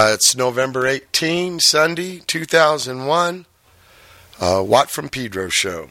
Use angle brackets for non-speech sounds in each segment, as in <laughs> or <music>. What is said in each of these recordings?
Uh, it's November 18, Sunday, 2001. Uh, Watt from Pedro show.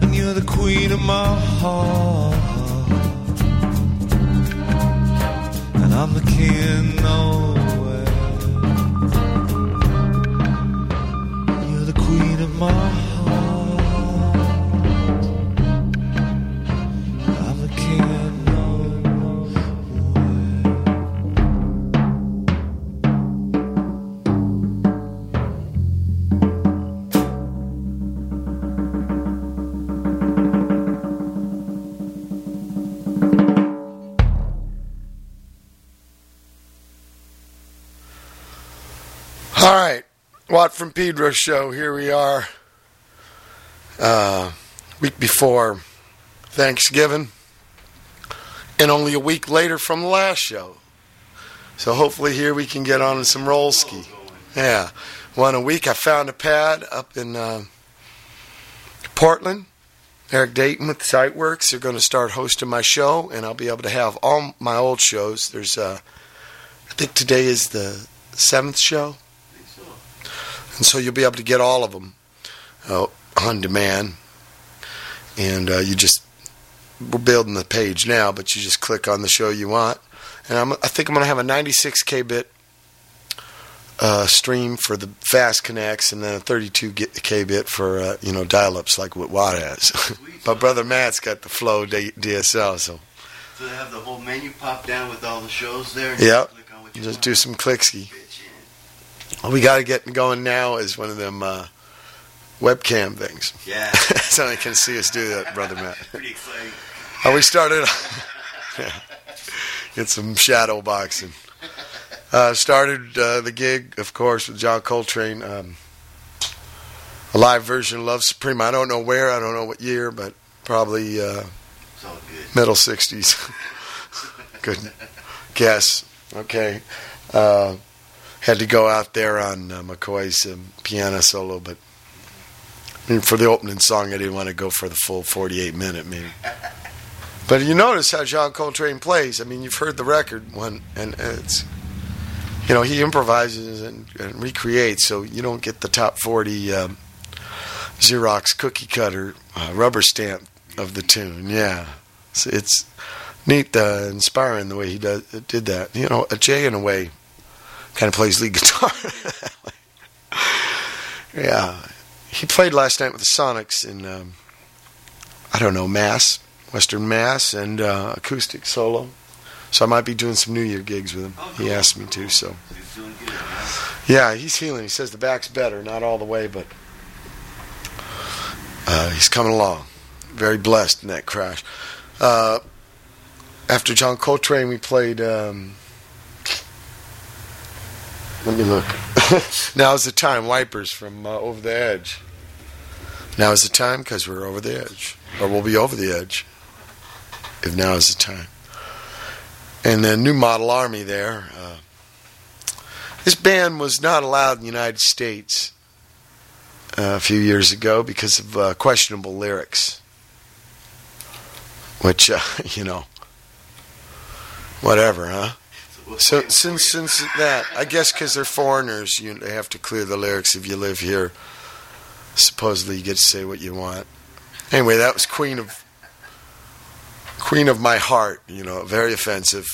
And you're the queen of my heart, and I'm the king of Watt from Pedro show. Here we are, uh, week before Thanksgiving, and only a week later from the last show. So hopefully here we can get on some roll ski. Yeah, one a week. I found a pad up in uh, Portland. Eric Dayton with Siteworks. They're going to start hosting my show, and I'll be able to have all my old shows. There's, uh, I think today is the seventh show. And so you'll be able to get all of them uh, on demand. And uh, you just, we're building the page now, but you just click on the show you want. And I'm, I think I'm going to have a 96k bit uh, stream for the fast connects and then a 32k bit for, uh, you know, dial ups like what Watt has. <laughs> but Brother Matt's got the Flow D- DSL, so So they have the whole menu pop down with all the shows there. And Yep. Click on what you just want. do some clicksky. We got to get going now is one of them uh, webcam things. Yeah. <laughs> so they can see us do that, Brother Matt. <laughs> Pretty exciting. Oh, we started. <laughs> Get some shadow boxing. Uh, started uh, the gig, of course, with John Coltrane. Um, a live version of Love Supreme. I don't know where, I don't know what year, but probably uh, good. middle 60s. Good guess. Okay. Uh, had to go out there on uh, McCoy's um, piano solo, but I mean, for the opening song, I didn't want to go for the full 48 minute, maybe. But you notice how John Coltrane plays. I mean, you've heard the record one, and it's you know he improvises and, and recreates, so you don't get the top 40 um, Xerox cookie cutter uh, rubber stamp of the tune. Yeah, it's, it's neat, uh, inspiring the way he does did that. You know, a Jay in a way kind of plays lead guitar. <laughs> yeah, he played last night with the Sonics in um, I don't know Mass, Western Mass, and uh, acoustic solo. So I might be doing some New Year gigs with him. Oh, He asked me to, so good, yeah, he's healing. He says the back's better, not all the way, but uh, he's coming along. Very blessed in that crash. Uh, after John Coltrane, we played. Um, let me look. <laughs> Now's the time. Wipers from uh, Over the Edge. Now is the time because we're over the edge, or we'll be over the edge. If now is the time. And the New Model Army there. Uh, this band was not allowed in the United States uh, a few years ago because of uh, questionable lyrics. Which, uh, <laughs> you know, whatever, huh? So since since that, I guess because they're foreigners, you they have to clear the lyrics. If you live here, supposedly you get to say what you want. Anyway, that was Queen of Queen of My Heart. You know, very offensive.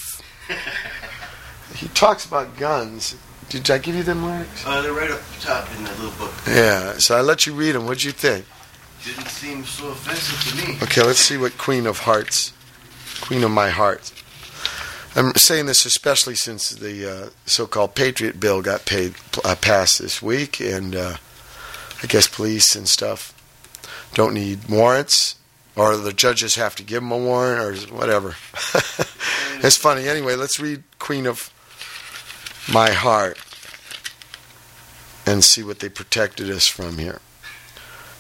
<laughs> he talks about guns. Did I give you them lyrics? Uh, they're right up top in that little book. Yeah. So I let you read them. What'd you think? Didn't seem so offensive to me. Okay, let's see what Queen of Hearts, Queen of My Heart. I'm saying this especially since the uh, so-called Patriot Bill got paid uh, passed this week, and uh, I guess police and stuff don't need warrants, or the judges have to give them a warrant, or whatever. <laughs> it's funny. Anyway, let's read Queen of My Heart and see what they protected us from here.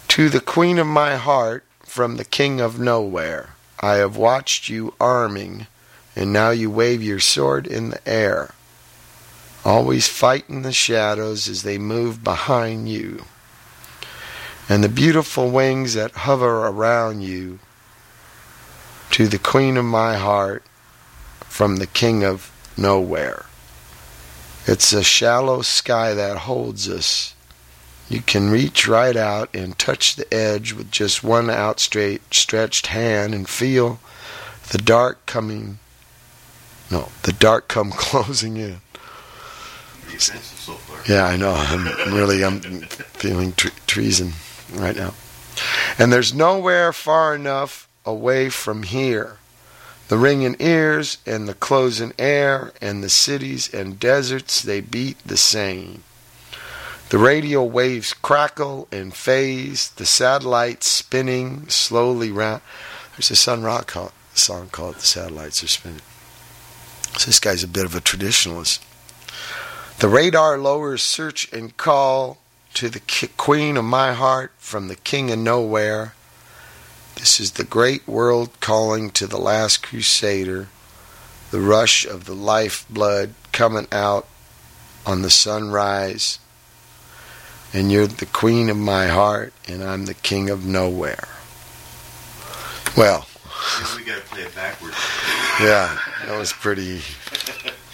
To the Queen of my heart, from the King of nowhere, I have watched you arming, and now you wave your sword in the air, always fighting the shadows as they move behind you, and the beautiful wings that hover around you. To the Queen of my heart, from the King of nowhere. It's a shallow sky that holds us. You can reach right out and touch the edge with just one outstretched hand and feel the dark coming. No, the dark come <laughs> closing in. So. Yeah, I know. I'm really I'm feeling tre- treason right now. And there's nowhere far enough away from here. The ringing ears and the closing air and the cities and deserts they beat the same. The radio waves crackle and phase, the satellites spinning slowly round. There's a Sun Ra song called The Satellites Are Spinning. So this guy's a bit of a traditionalist. The radar lowers search and call to the queen of my heart from the king of nowhere. This is the great world calling to the last crusader, the rush of the lifeblood coming out on the sunrise. And you're the queen of my heart, and I'm the king of nowhere. Well, We gotta play it backwards. yeah, that was pretty.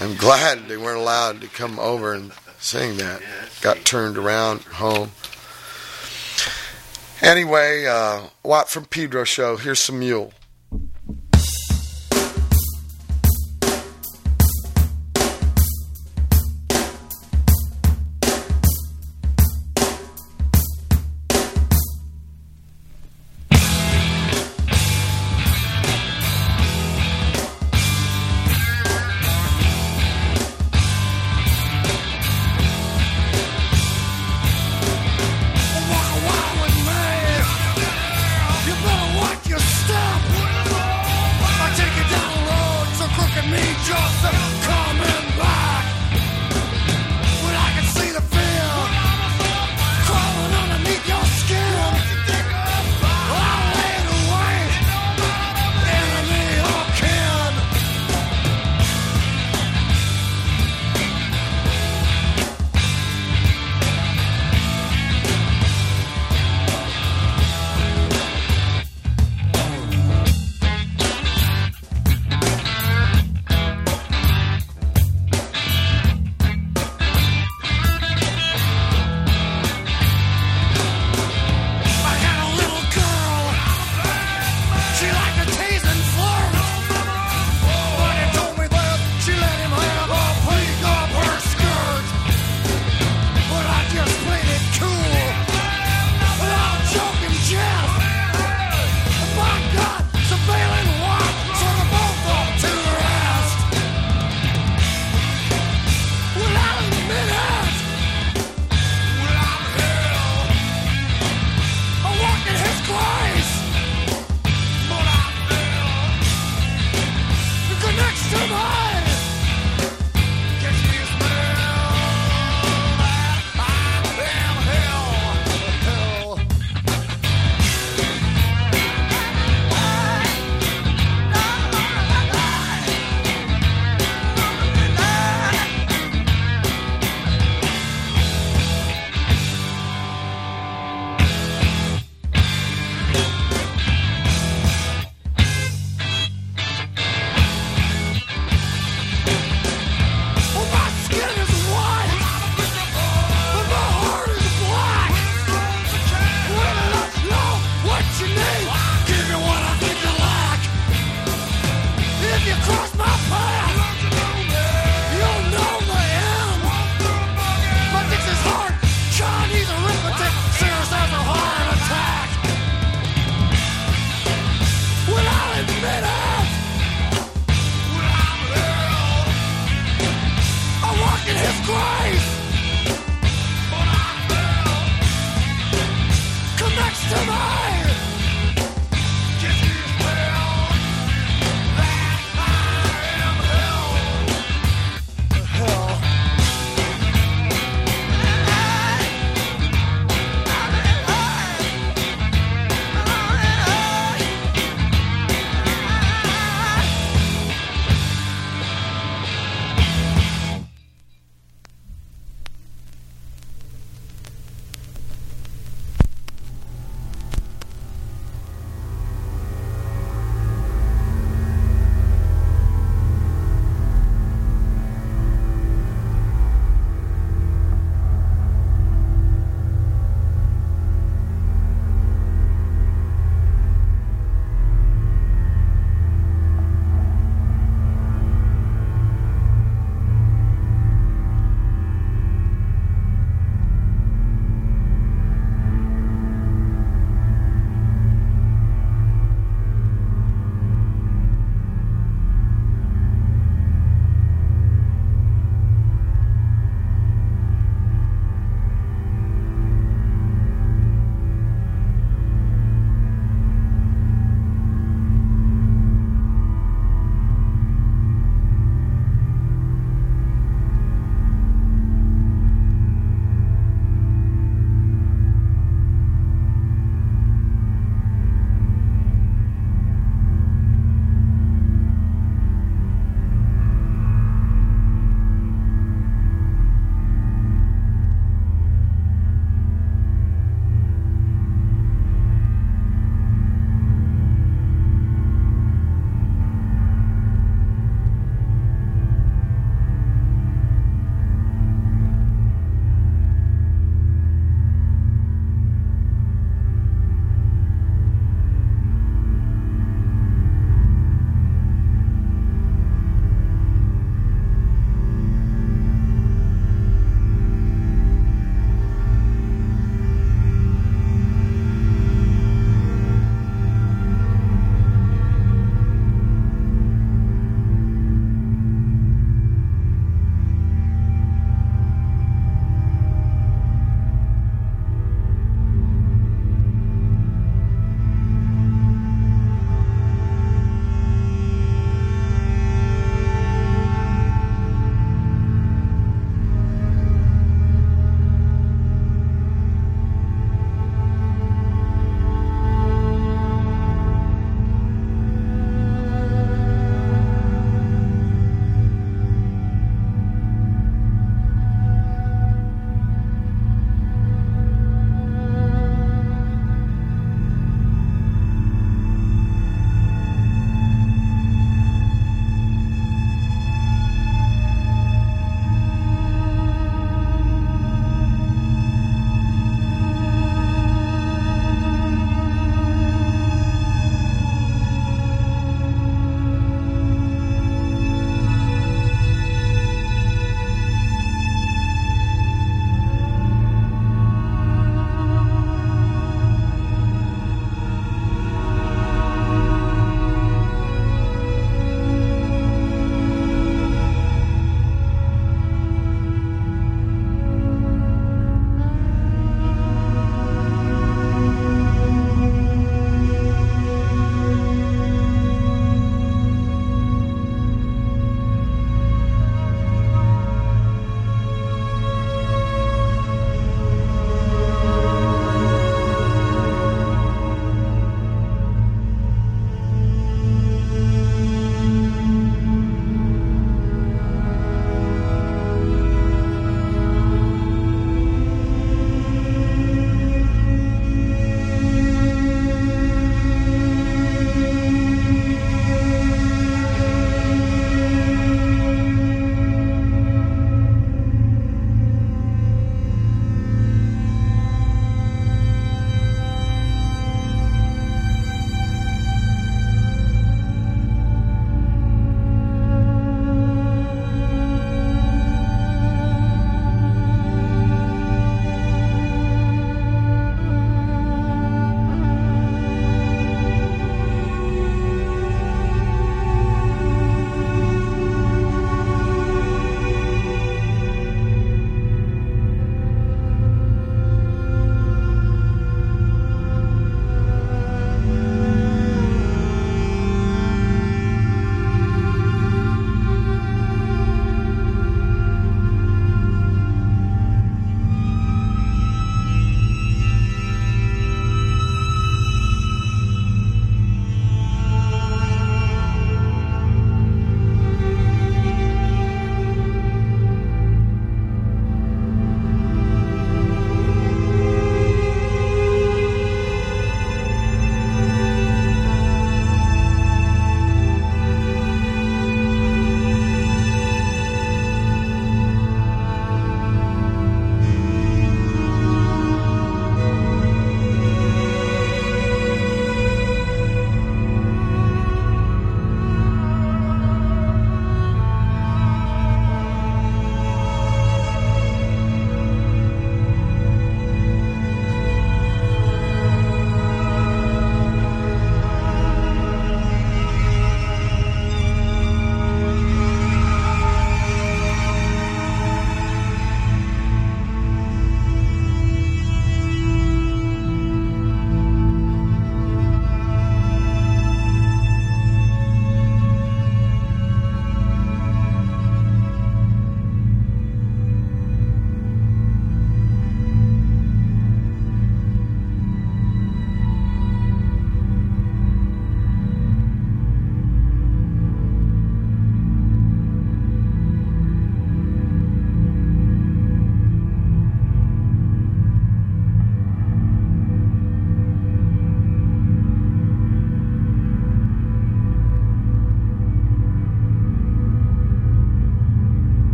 I'm glad they weren't allowed to come over and sing that. Yeah, Got neat. turned around home. Anyway, uh, Watt from Pedro show. Here's some mule.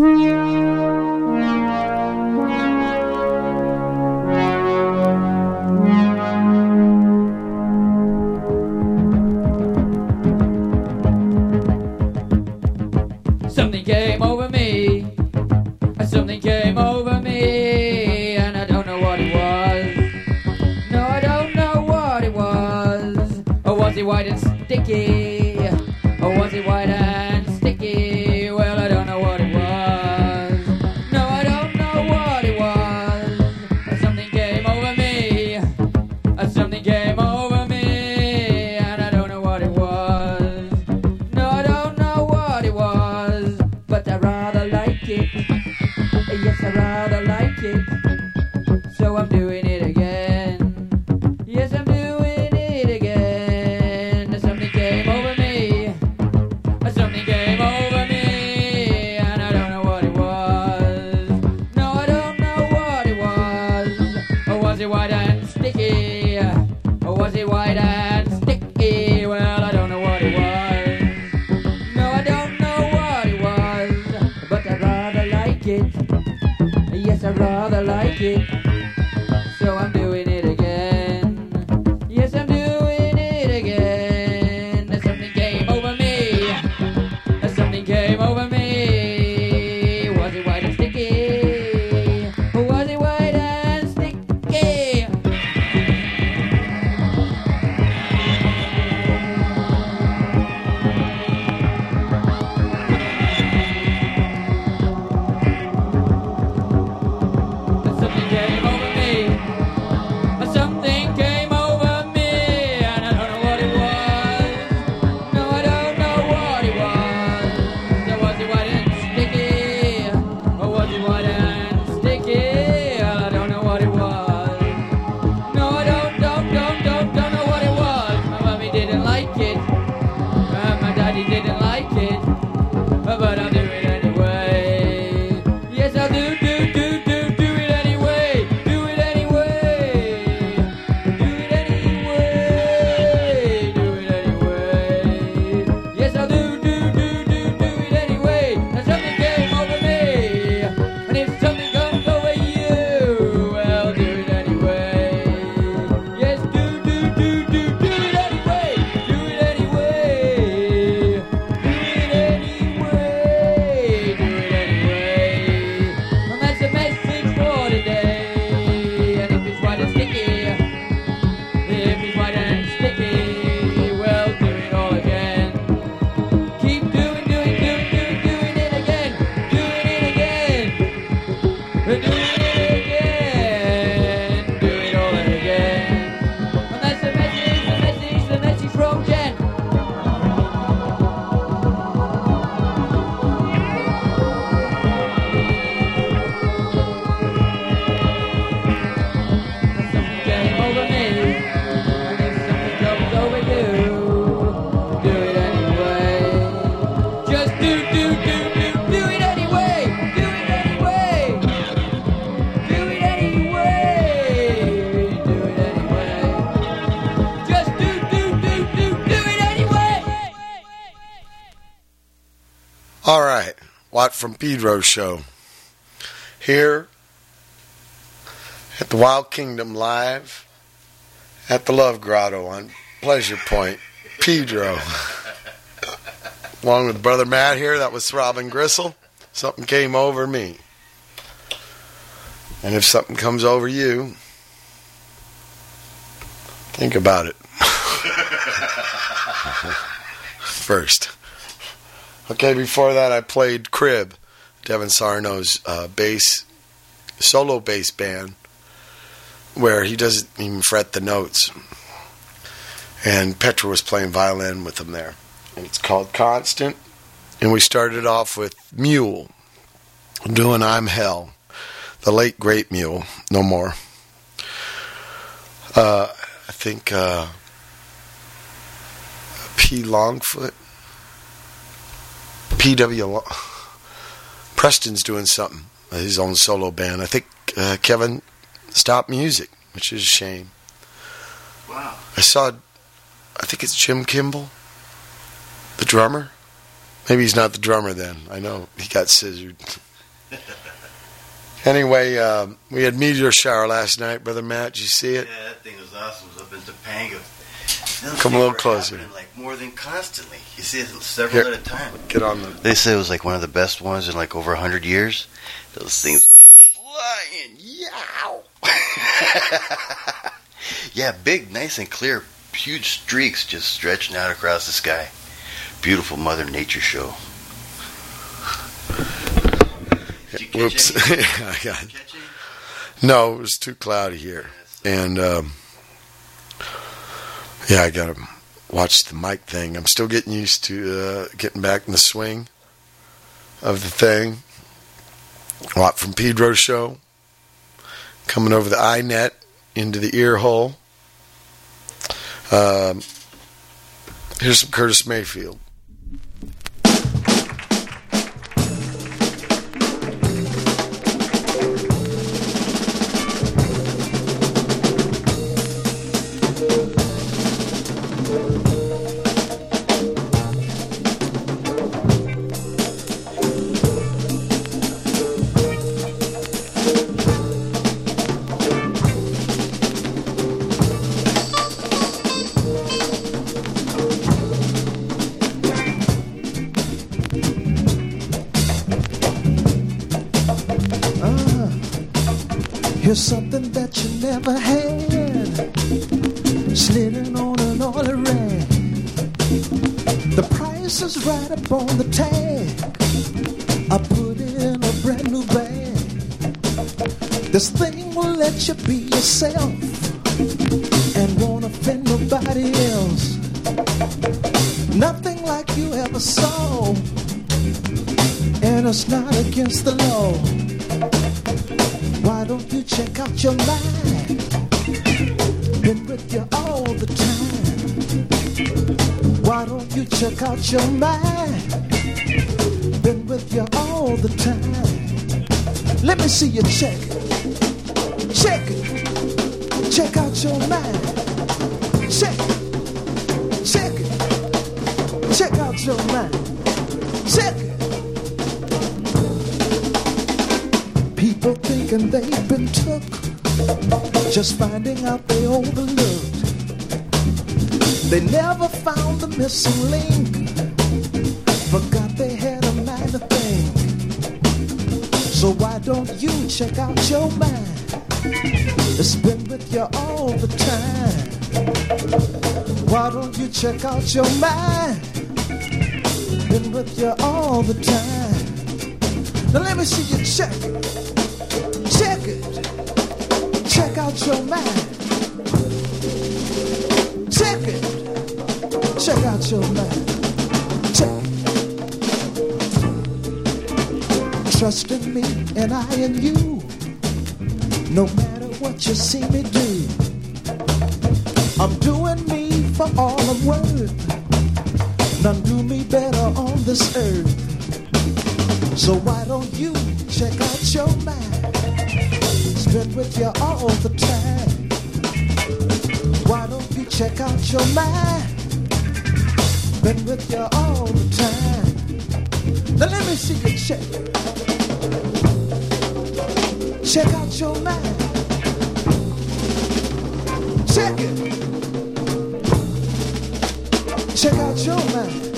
Yeah. Scott from Pedro Show here at the Wild Kingdom Live at the Love Grotto on Pleasure Point, Pedro. Along with Brother Matt here, that was Throbbing Gristle. Something came over me. And if something comes over you, think about it. <laughs> First. Okay, before that, I played Crib, Devin Sarno's uh, bass, solo bass band, where he doesn't even fret the notes. And Petra was playing violin with him there. And it's called Constant. And we started off with Mule, doing I'm Hell, the late great Mule, no more. Uh, I think uh, P. Longfoot PW Preston's doing something, his own solo band. I think uh, Kevin stopped music, which is a shame. Wow. I saw, I think it's Jim Kimball, the drummer. Maybe he's not the drummer then. I know he got scissored. <laughs> anyway, uh, we had Meteor Shower last night, Brother Matt. Did you see it? Yeah, that thing was awesome. It was up in Topanga. Those Come a little closer. Like more than constantly. You see it several Here. at a time. Get on the. They say it was like one of the best ones in like over a hundred years. Those things were flying. Yow! <laughs> yeah, big, nice and clear, huge streaks just stretching out across the sky. Beautiful Mother Nature show. Did you catch Whoops. any? <laughs> I got Catch any? No, it was too cloudy here. And um, yeah, I got to watch the mic thing. I'm still getting used to uh, getting back in the swing of the thing. A lot from Pedro show. Coming over the iNet into the ear hole. Um, here's some Curtis Mayfield. Here's something that you never had. Slitting on an oily rag. The price is right up on the tag. Your mind? Been with you all the time. Let me see you check. Check. Check out your mind. Check. Check. Check out your mind. Check. People thinking they've been took, just finding out they overlooked. They never found the missing link, check out your mind? It's been with you all the time. Why don't you check out your mind? Been with you all the time. Now let me see you check it. Check it. Check out your mind. Check it. Check out your mind. Trust in me and I in you. No matter what you see me do. I'm doing me for all I'm worth. None do me better on this earth. So why don't you check out your mind? Spend with you all the time. Why don't you check out your mind? Been with you all the time. Now let me see you check. Check out your mind. Check it. Check out your mind.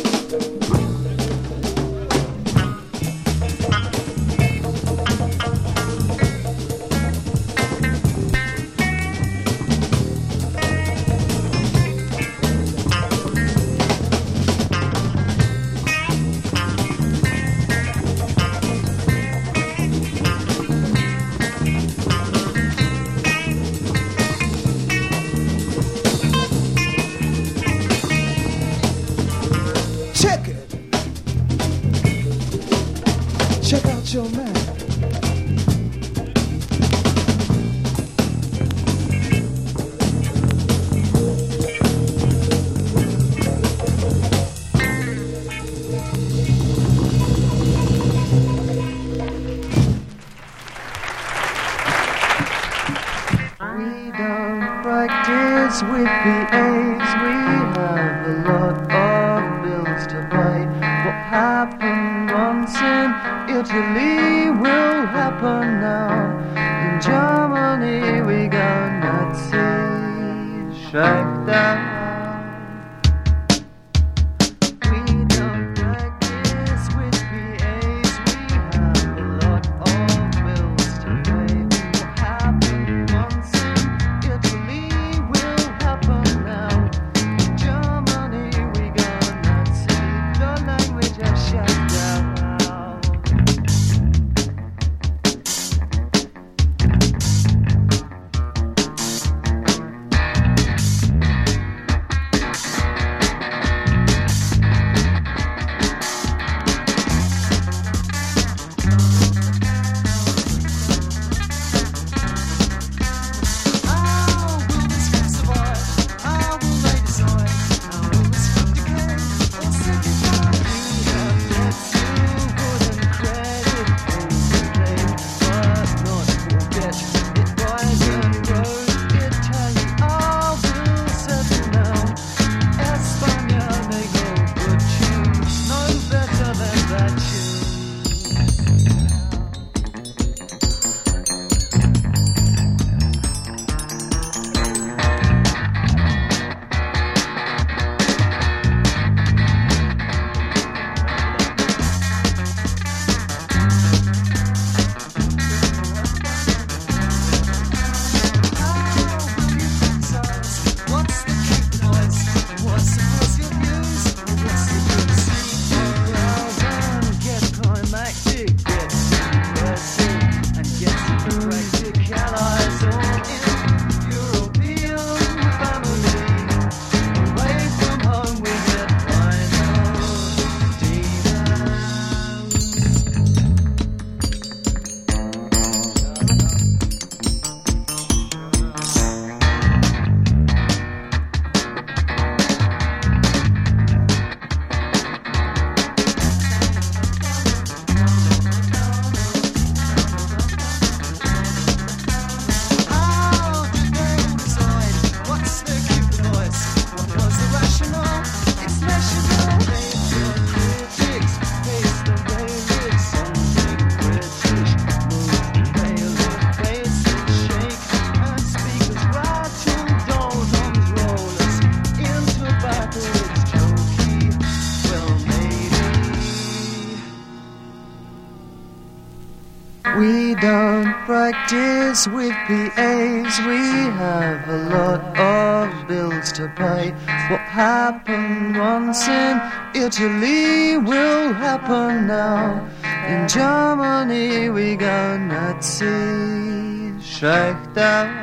practice with PAs. We have a lot of bills to pay. What happened once in Italy will happen now. In Germany we go Nazi. Schlechter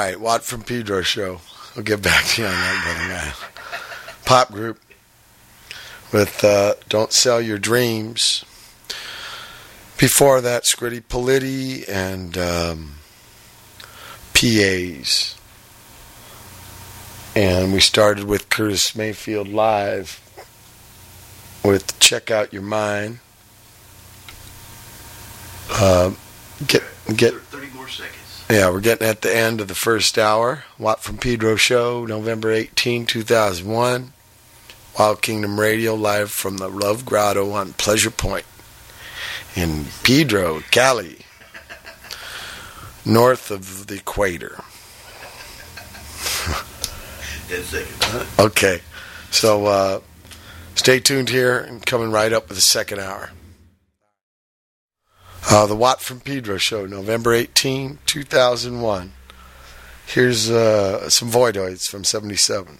right, Watt from Pedro show. I'll get back to you on that, brother. Pop group with uh, "Don't Sell Your Dreams." Before that, Scritti Politti and um, PAs. And we started with Curtis Mayfield live with "Check Out Your Mind." Uh, get get 30 more seconds. Yeah, we're getting at the end of the first hour. Watt from Pedro Show, November 18, 2001. Wild Kingdom Radio, live from the Love Grotto on Pleasure Point in Pedro, Cali, north of the equator. Okay, so uh, stay tuned here and coming right up with the second hour. Uh, the Watt from Pedro show, November 18, 2001. Here's uh, some Voidoids from 77.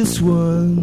This one.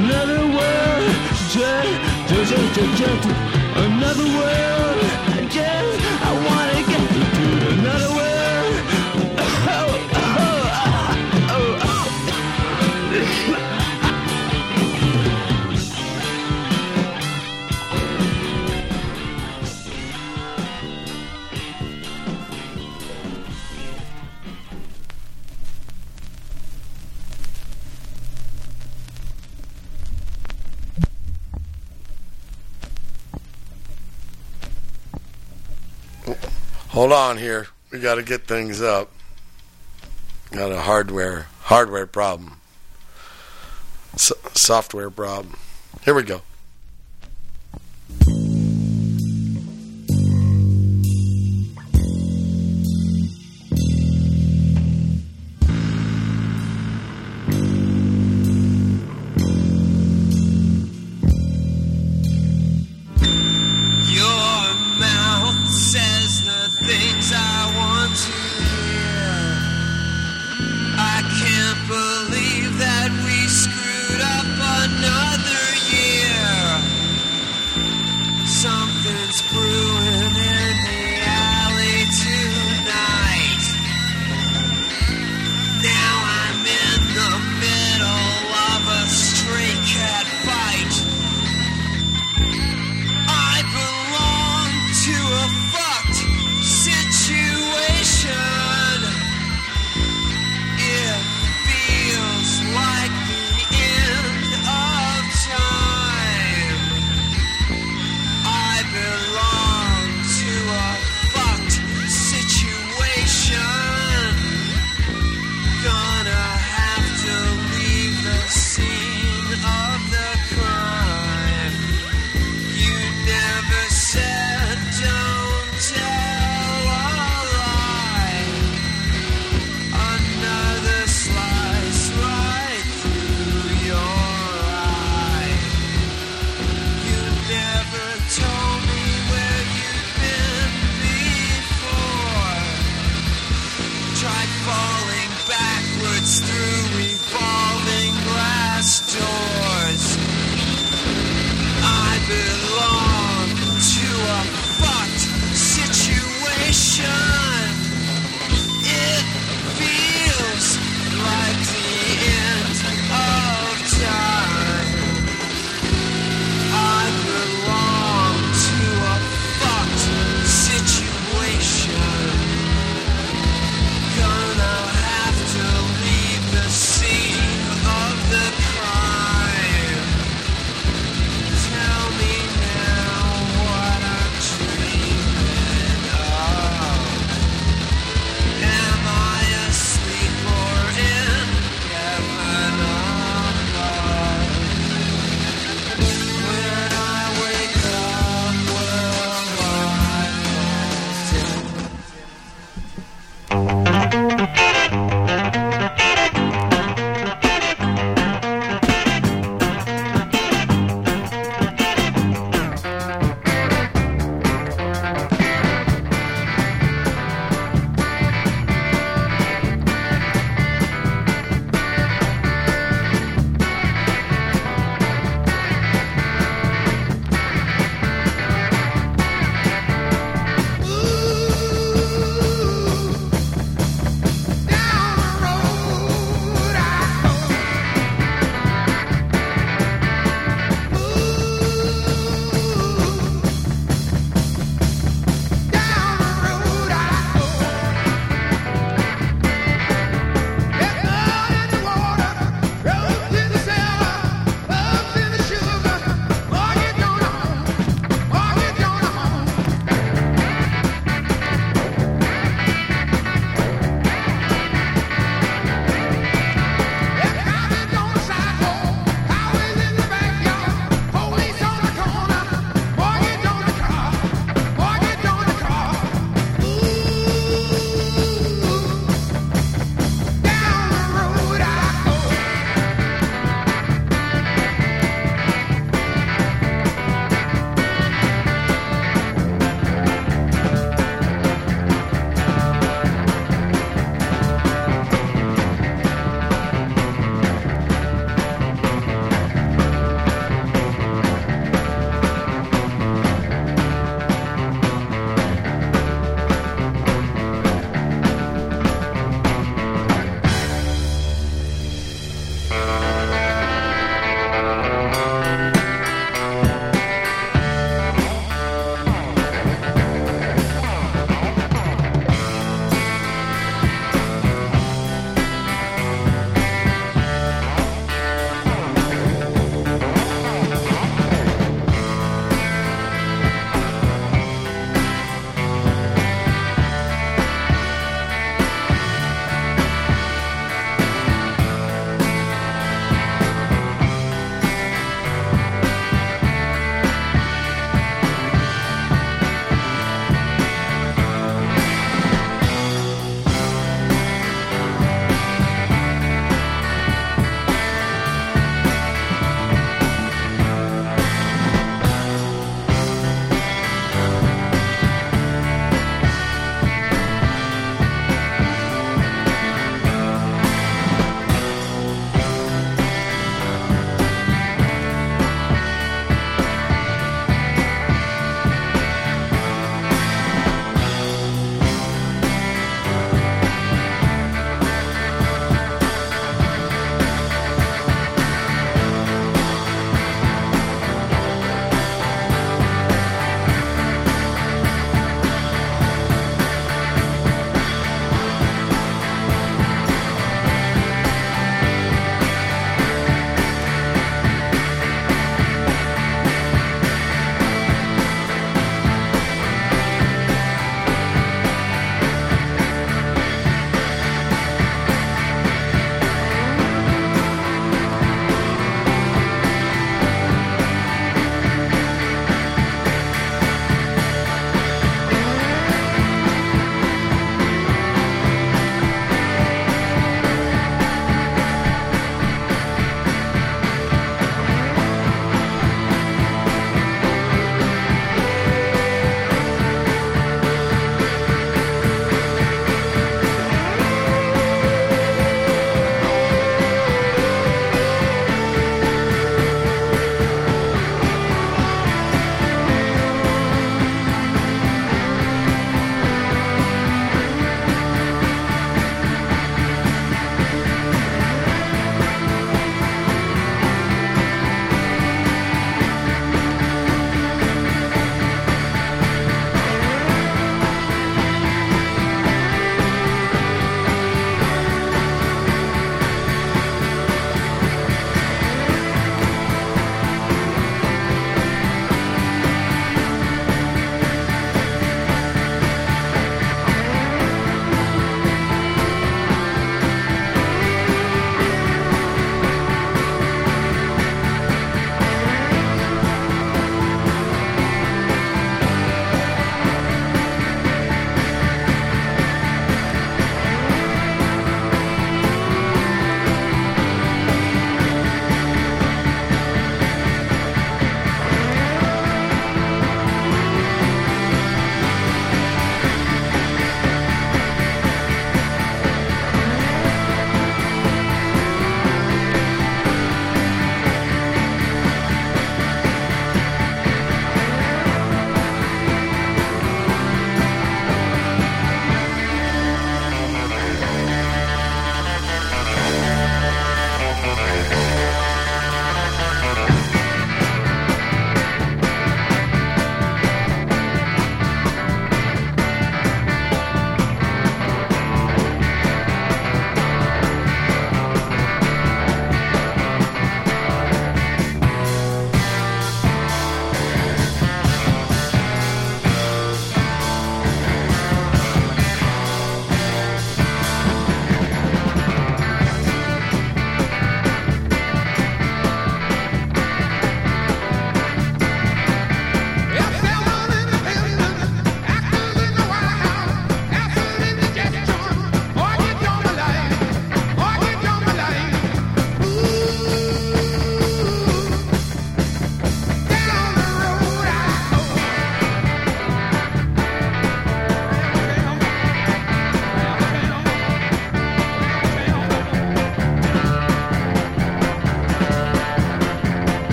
another world. Just, just, just, just another world. Just, I want it. Hold on here. We got to get things up. Got a hardware hardware problem. So, software problem. Here we go.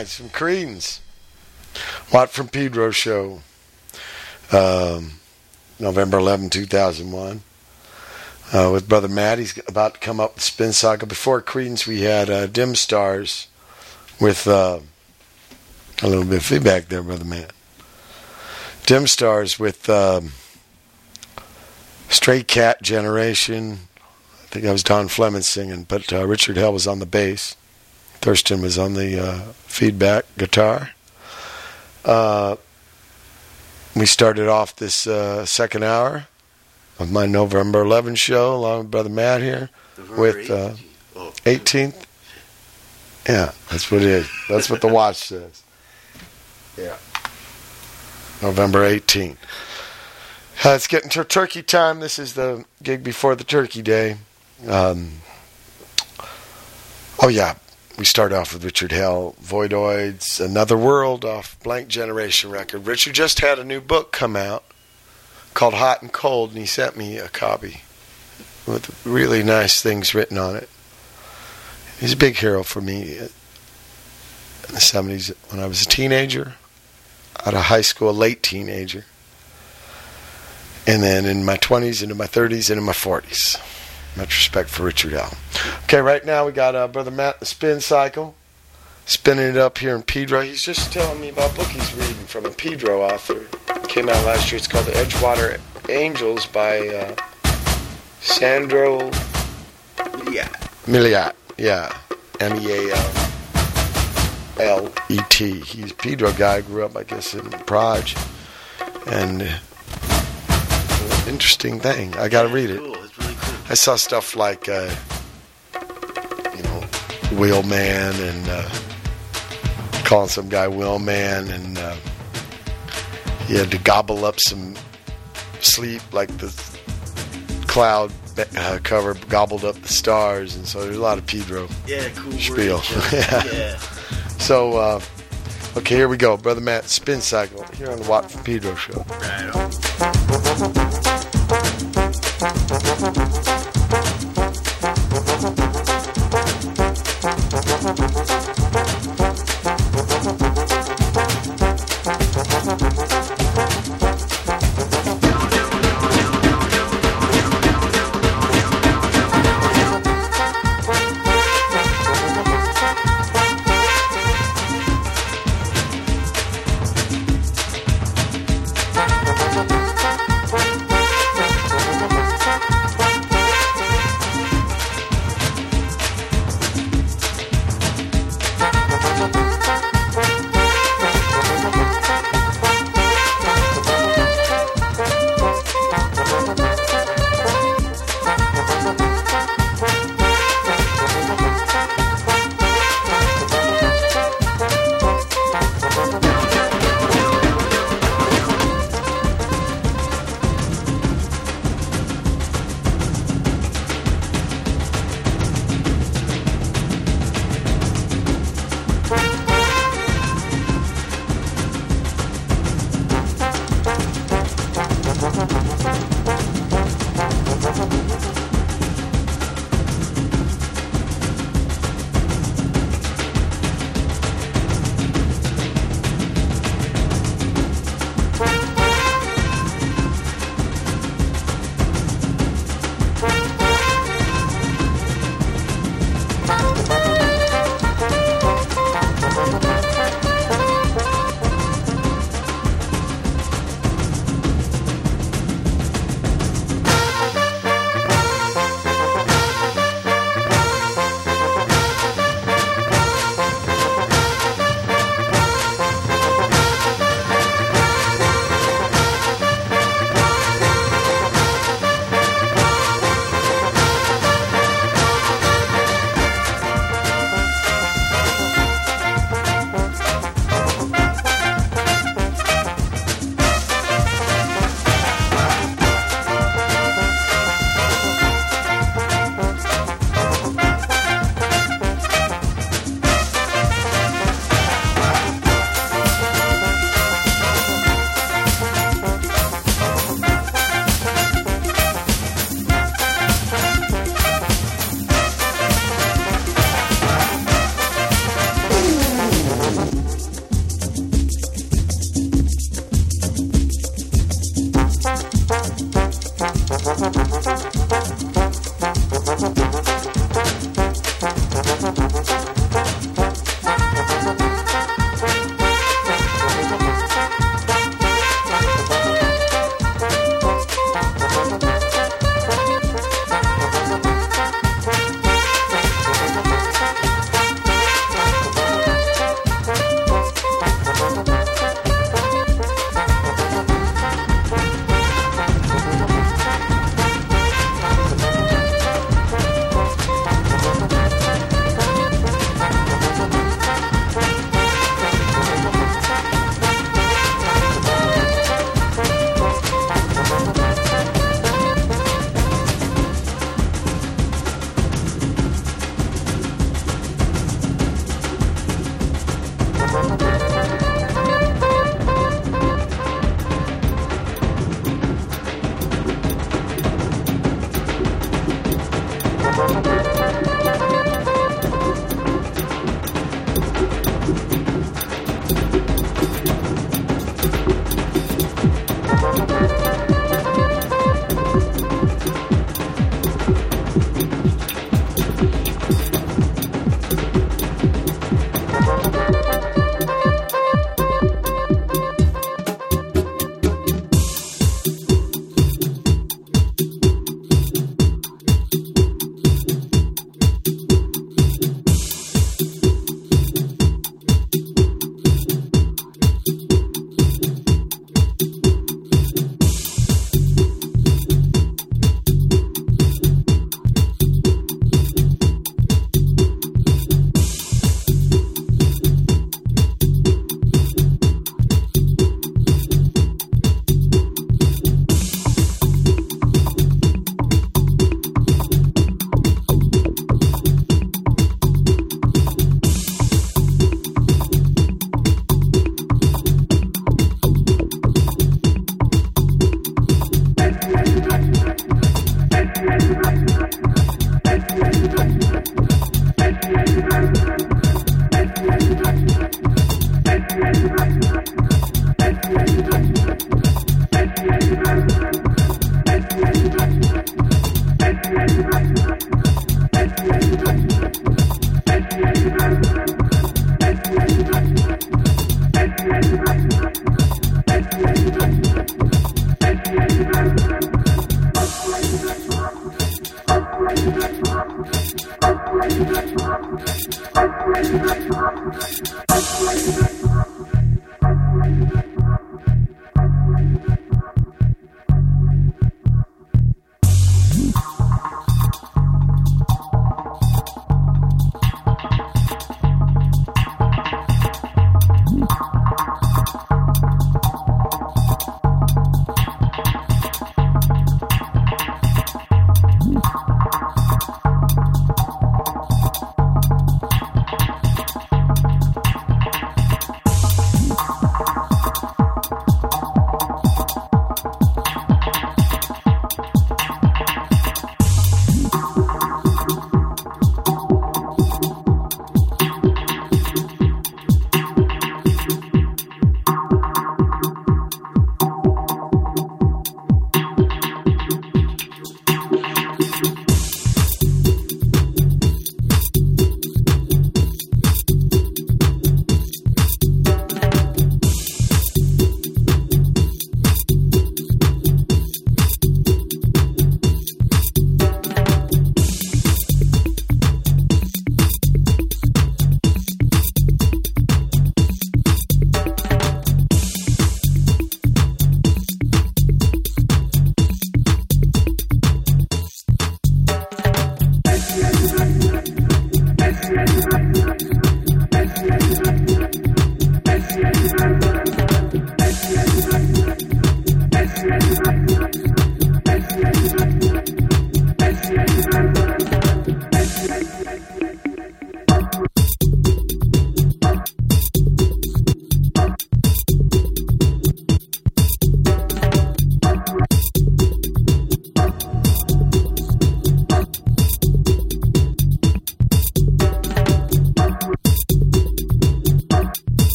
Right, some Creedence. Watt from Pedro show. Um, November 11, 2001. Uh, with Brother Matt. He's about to come up with Spin Cycle. Before Creedence, we had uh, Dim Stars with uh, a little bit of feedback there, Brother Matt. Dim Stars with um, Stray Cat Generation. I think that was Don Fleming singing, but uh, Richard Hell was on the bass. Thurston was on the uh, feedback guitar. Uh, we started off this uh, second hour of my November 11 show along with Brother Matt here with uh, 18th. Yeah, that's what it is. That's what the watch says. Yeah. November 18th. Uh, it's getting to turkey time. This is the gig before the turkey day. Um, oh, yeah. We start off with Richard Hell, Voidoids, Another World off Blank Generation record. Richard just had a new book come out called Hot and Cold, and he sent me a copy with really nice things written on it. He's a big hero for me in the 70s when I was a teenager, out of high school, late teenager, and then in my 20s, into my 30s, and in my 40s. Much respect for Richard Hell. Okay, right now we got uh, Brother Matt, the spin cycle, spinning it up here in Pedro. He's just telling me about a book he's reading from a Pedro author. Came out last year. It's called The Edgewater Angels by uh, Sandro Yeah. Meallet. Yeah, M E A L L E T. He's Pedro guy. Grew up, I guess, in Prague, and uh, interesting thing. I got to read it. It's really cool. I saw stuff like, uh, you know, Wheelman and uh, calling some guy Wheelman, and uh, he had to gobble up some sleep, like the cloud uh, cover gobbled up the stars, and so there's a lot of Pedro. Yeah, cool. Spiel. word. Yeah. <laughs> yeah. So, uh, okay, here we go, brother Matt, spin cycle here on the Watt Pedro show. Right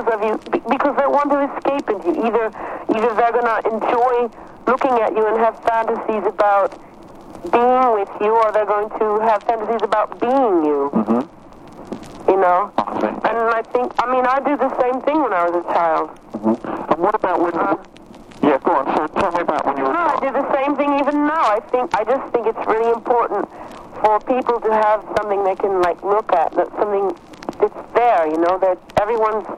pictures of you because they want to escape into you. Either, either they're gonna enjoy looking at you and have fantasies about being with you, or they're going to have fantasies about being you. Mm-hmm. You know. And I think, I mean, I do the same thing when I was a child. Mm-hmm. And what about when? yeah, go on. So tell me about when you were. No, I do the same thing even now. I think I just think it's really important for people to have something they can like look at, that something that's there. You know, that everyone's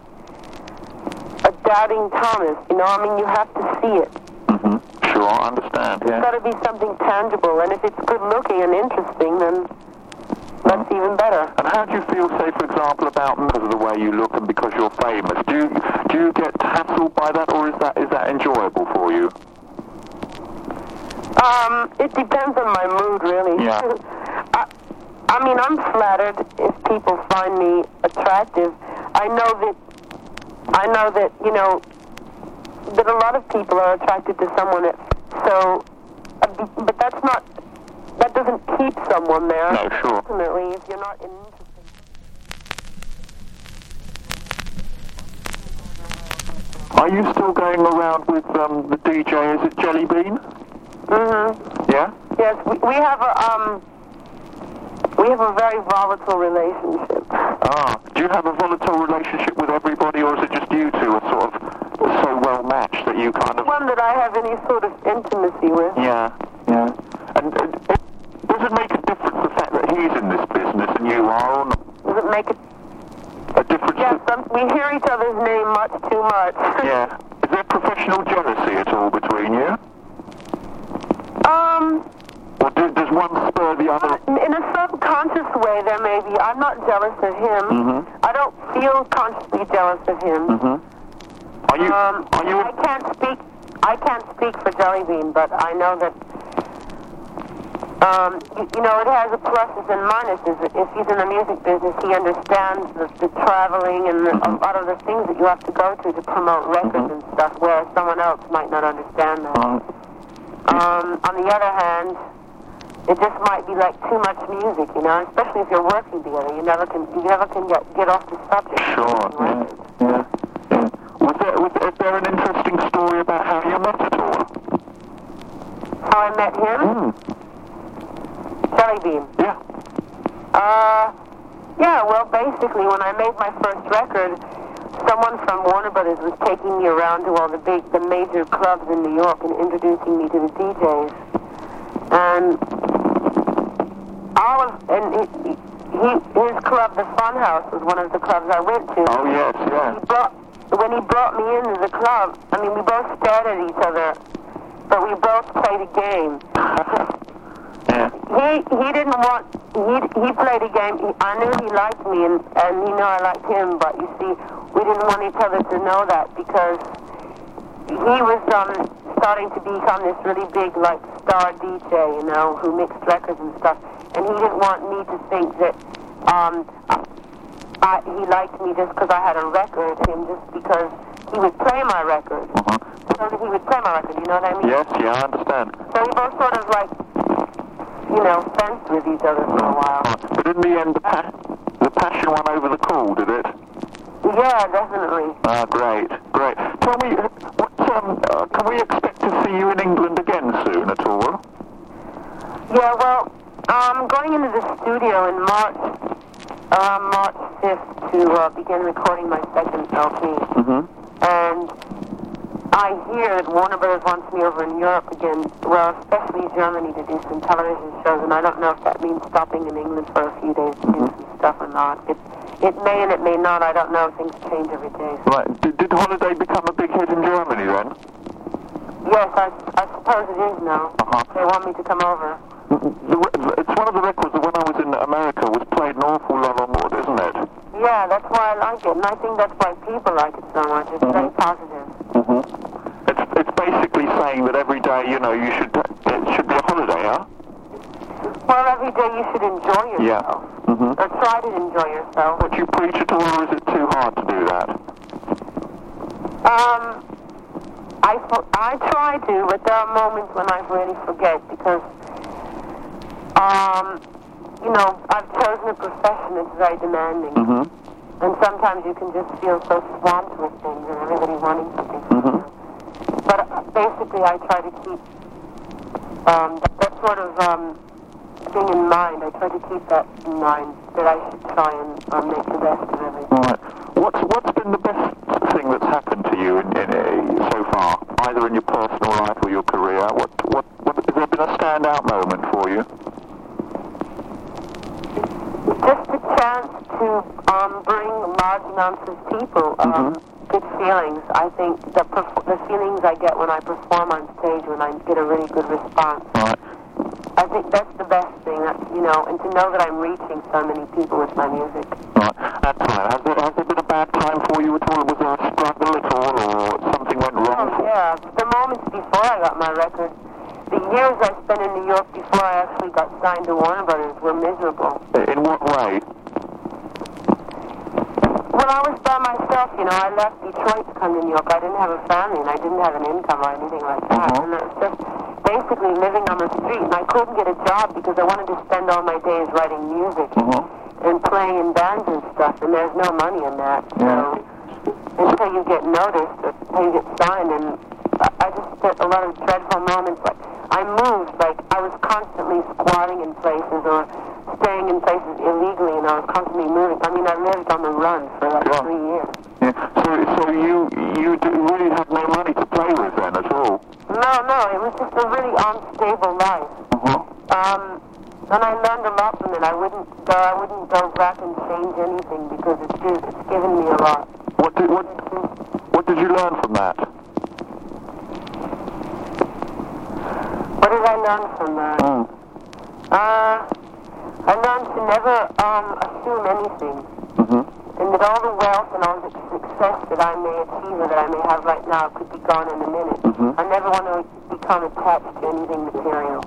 doubting Thomas. You know, I mean, you have to see it. Mhm. Sure, I understand. Yeah. It's got to be something tangible, and if it's good looking and interesting, then that's even better. And how do you feel, say, for example, about because of the way you look and because you're famous? Do you do you get hassled by that, or is that is that enjoyable for you? Um, it depends on my mood, really. Yeah. <laughs> I, I mean, I'm flattered if people find me attractive. I know that, I know that, you know, that a lot of people are attracted to someone. That, so, uh, but that's not, that doesn't keep someone there. No, sure. Ultimately, if you're not in. Are you still going around with um, the DJ? Is it Jellybean? Mm-hmm. Yeah. Yes, we, we have a um, we have a very volatile relationship. Ah, do you have a volatile relationship with everybody, or is it just you two are sort of so well matched that you kind of? One that I have any sort of intimacy with. Yeah, yeah. And, and it, does it make a difference the fact that he's in this business and you are, or not? Does it make it? A difference? Yes, some, we hear each other's name much too much. <laughs> Yeah. Is there professional jealousy at all between you? Um, Or do, does one spur the other? in a subconscious way, there may be. I'm not jealous of him. Mhm. I don't feel consciously jealous of him. Mm-hmm. Are you? Um, are you? I can't speak. I can't speak for Jellybean, but I know that. Um, you, you know, it has a pluses and minuses. If he's in the music business, he understands the, the traveling and the, a lot of the things that you have to go to to promote records and stuff, whereas someone else might not understand that. Um, on the other hand, it just might be like too much music, you know, especially if you're working together. You never can, you never can get get off the subject. Sure. Yeah. Yeah. yeah. Was there, was, is there an interesting story about how you met at all? How I met him? Jellybean. Yeah. Uh, yeah, well, basically, when I made my first record, someone from Warner Brothers was taking me around to all the big, the major clubs in New York and introducing me to the DJs. And all of, and he, he, his club, the Funhouse, was one of the clubs I went to. Oh yes, yes. He brought, when he brought me into the club, I mean, we both stared at each other, but we both played a game. He he didn't want he he played a game. He, I knew he liked me and and he knew I liked him, but you see, we didn't want each other to know that because he was um starting to become this really big like star DJ, you know, who mixed records and stuff, and he didn't want me to think that um I, he liked me just because I had a record, and just because he would play my record, so that he would play my record. You know what I mean? Yes, yeah, I understand. So we both sort of like, you know, fenced with each other for a while. But in the end, the, pa- the passion won over the call, did it? Yeah, definitely. Ah, great, great. Tell me, uh, what, um, uh, can we expect to see you in England again soon at all? Yeah, well, I'm going into the studio in March, uh, March 5th to uh, begin recording my second LP. Mm-hmm. And I hear that Warner Brothers wants me over in Europe again, well, especially Germany to do some television shows, and I don't know if that means stopping in England for a few days to do some stuff or not. It, it may and it may not, I don't know, things change every day. Right. Did, did Holiday become a big hit in Germany then? Yes, I, I suppose it is now. Uh-huh. They want me to come over. It's one of the records that when I was in America was played an awful lot on wood, isn't it? Yeah, that's why I like it, and I think that's why people like it so much. It's very positive. Mm-hmm. It's, it's basically saying that every day, you know, you should it should be a holiday, huh? Well, every day you should enjoy yourself. Yeah. Mm-hmm. Or try to enjoy yourself. But you preach at all, or is it too hard to do that? Um, I, I try to, but there are moments when I really forget because, um, you know, I've chosen a profession that's very demanding. Mm-hmm. And sometimes you can just feel so swamped with things and everybody wanting something Mm-hmm. But uh, basically, I try to keep um, that, that sort of um, thing in mind. I try to keep that in mind that I should try and um, make the best of everything. Right. What's what's been the best thing that's happened to you in, in uh, so far, either in your personal life or your career? What what, what has there been a standout moment for you? Just a chance to um, bring large amounts of people um, good feelings. I think the perf- the feelings I get when I perform on stage, when I get a really good response. Right. I think that's the best thing. You know, and to know that I'm reaching so many people with my music. Right. Time, has there, has there been a bad time for you at all? Was there a struggle at all, or something went wrong? Oh yeah, the moments before I got my record, the years I spent in New York before I actually got signed to Warner Brothers were miserable. In what way? When I was by myself, you know, I left Detroit to come to New York. I didn't have a family and I didn't have an income or anything like that. Uh-huh. And it was just basically living on the street. And I couldn't get a job because I wanted to spend all my days writing music Uh-huh. and playing in bands and stuff. And there's no money in that. So until you get noticed, until you get signed, and I, I just spent a lot of dreadful moments. Like I moved, like I was constantly squatting in places or staying in places illegally, and I was constantly moving. I mean, I lived on the run for like Yeah. three years. Yeah. So so you you really had no money to play with then at all? No, no, it was just a really unstable life. Uh-huh. Um, and I learned a lot from it. I wouldn't go, I wouldn't go back and change anything because it's just, it's given me a lot. What did what what did you learn from that? What did I learn from that? Mm. Uh, I learned to never um, assume anything. Mm-hmm. And that all the wealth and all the success that I may achieve or that I may have right now could be gone in a minute. Mhm. I never want to become attached to anything material.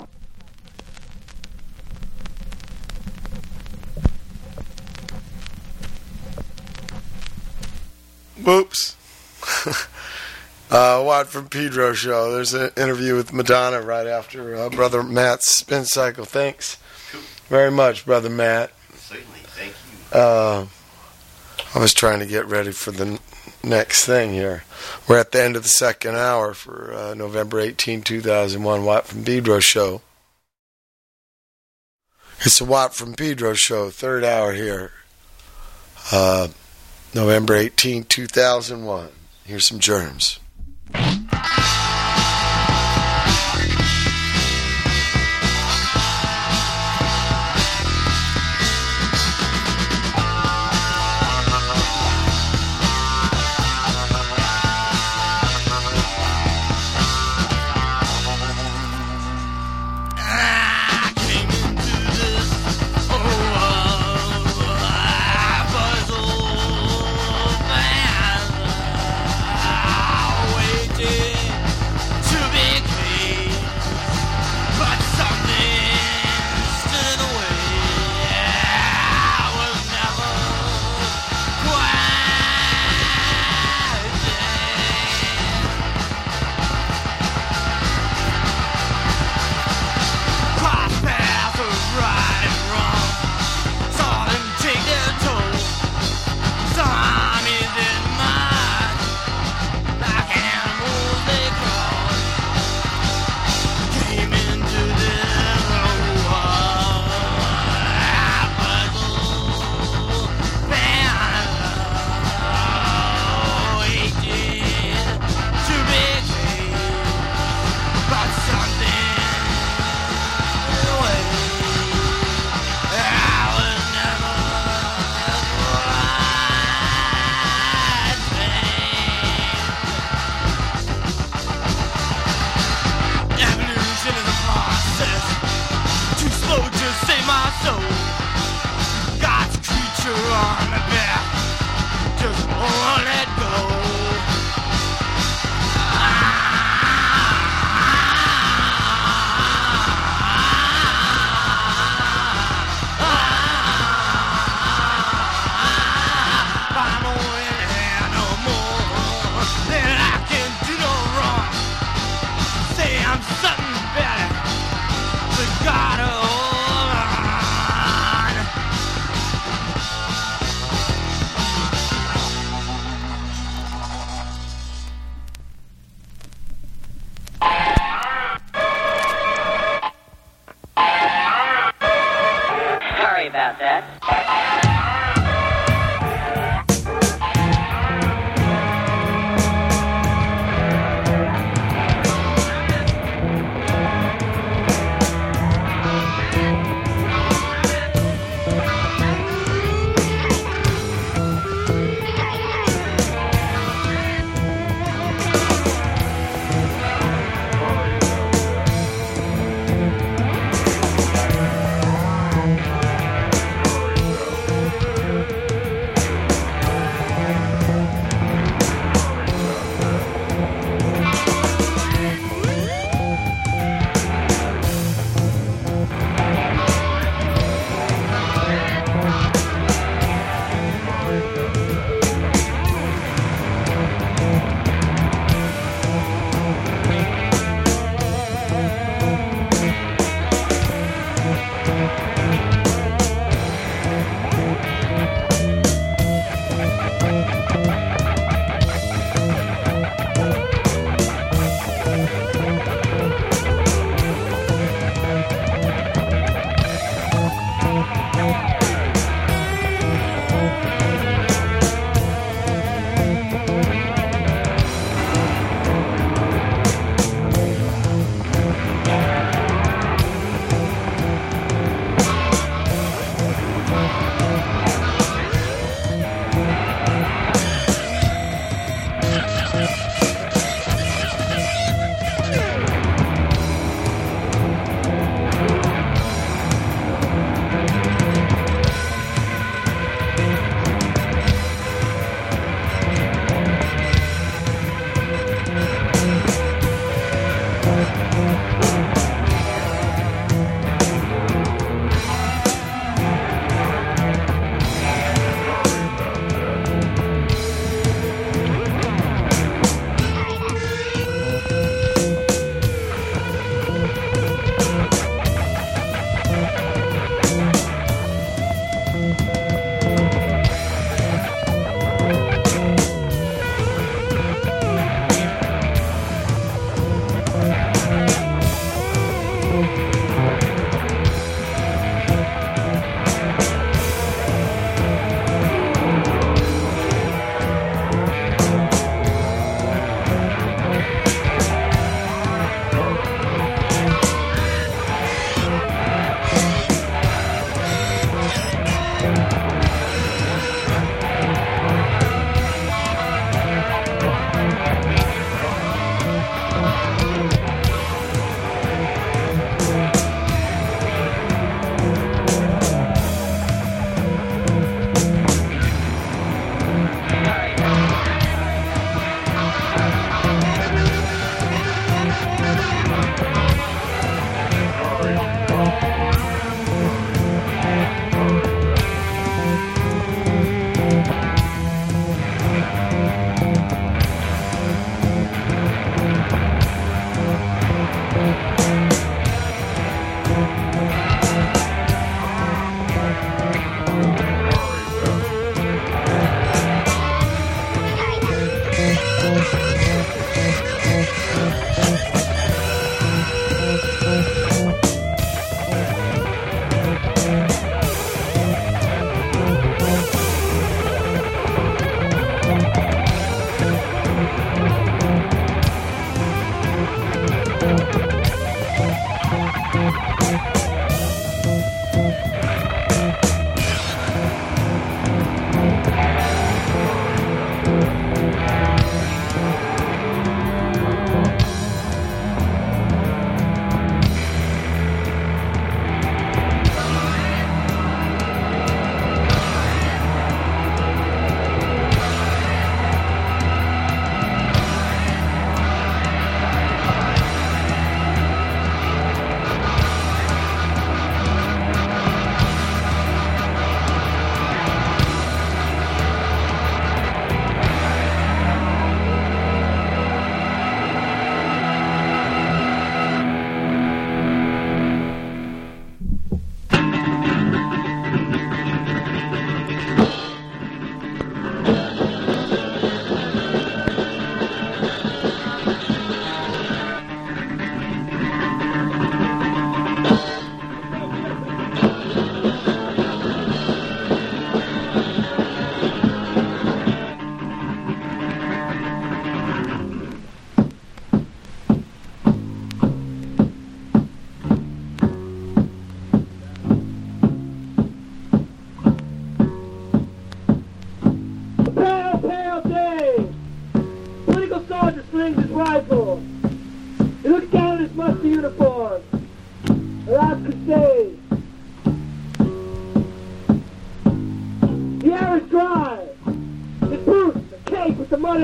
Whoops. <laughs> uh, Watt from Pedro show. There's an interview with Madonna right after uh, Brother Matt's spin cycle. Thanks very much, Brother Matt. Certainly, thank you. Uh, I was trying to get ready for the n- next thing here. We're at the end of the second hour for uh, November 18, 2001, Watt from Pedro show. It's the Watt from Pedro show, third hour here. Uh, November 18, 2001. Here's some germs.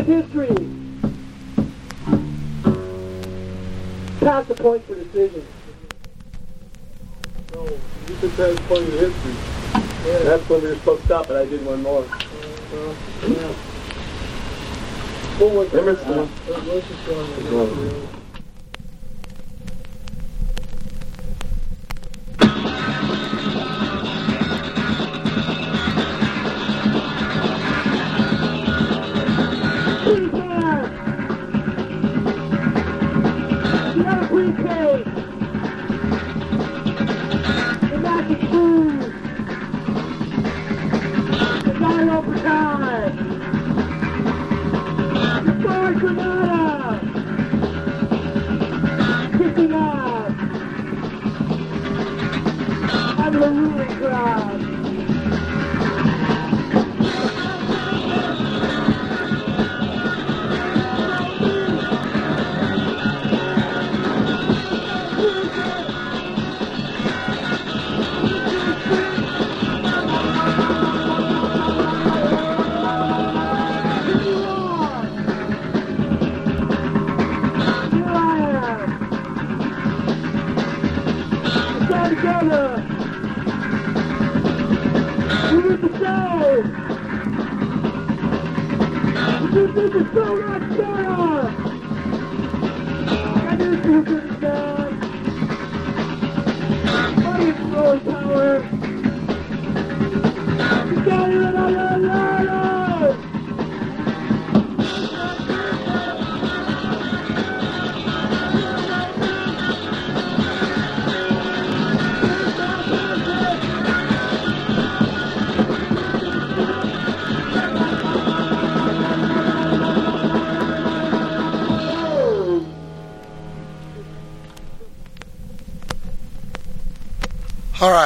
Caked with the mud of history. Pass the point for decision. No, you said that's part of history. Yeah. That's when we were supposed to stop, but I did one more. Well, yeah. What was Let's the uh,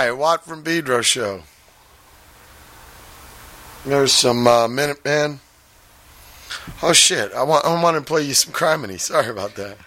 Right, Watt from Pedro show. There's some uh, Minutemen. Oh shit! I want I want to play you some Crimony. Sorry about that.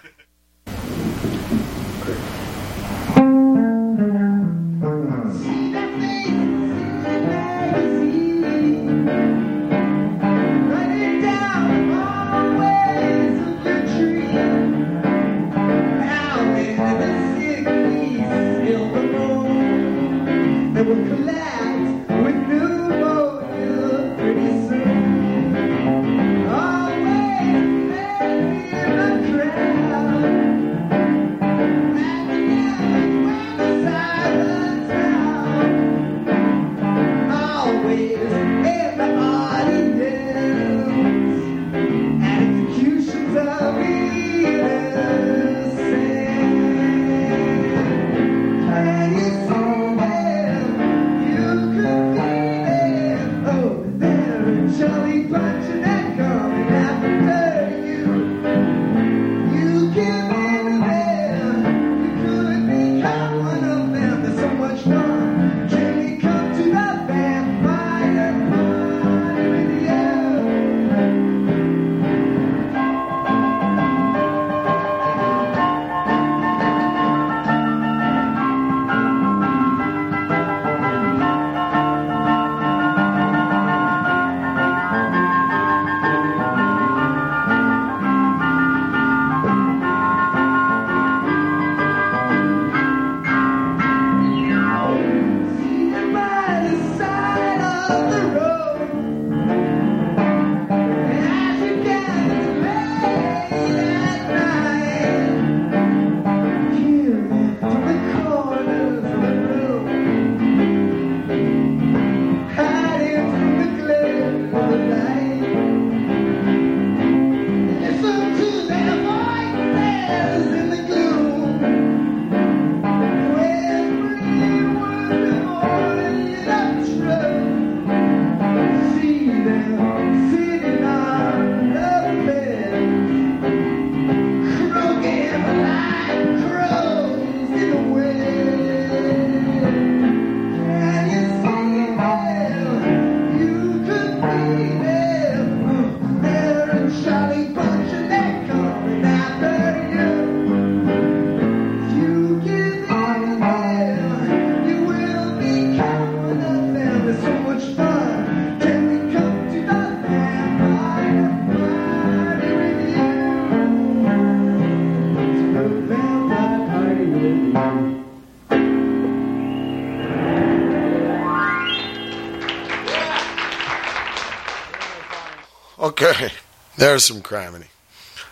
Okay. There's some Crimony.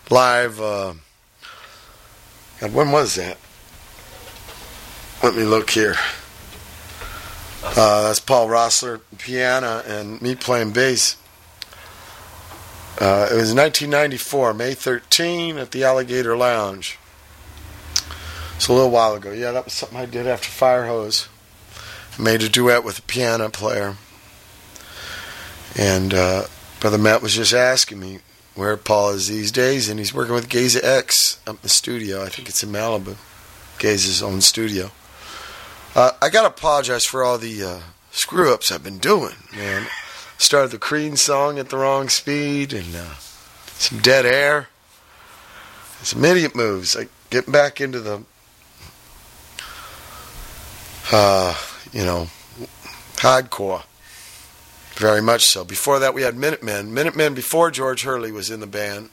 Live, uh, when was that? Let me look here. Uh, that's Paul Roessler, piano, and me playing bass. Uh, it was 1994, May 13, at the Alligator Lounge. It's a little while ago. Yeah, that was something I did after Firehose. Made a duet with a piano player. And uh, Brother Matt was just asking me where Paul is these days, and he's working with Geza X up in the studio. I think it's in Malibu. Geza's own studio. Uh, I got to apologize for all the uh, screw ups I've been doing, man. Started the Crean song at the wrong speed, and uh, some dead air, some idiot moves. Like getting back into the, uh, you know, hardcore. Very much so. Before that, we had Minutemen. Minutemen before George Hurley was in the band.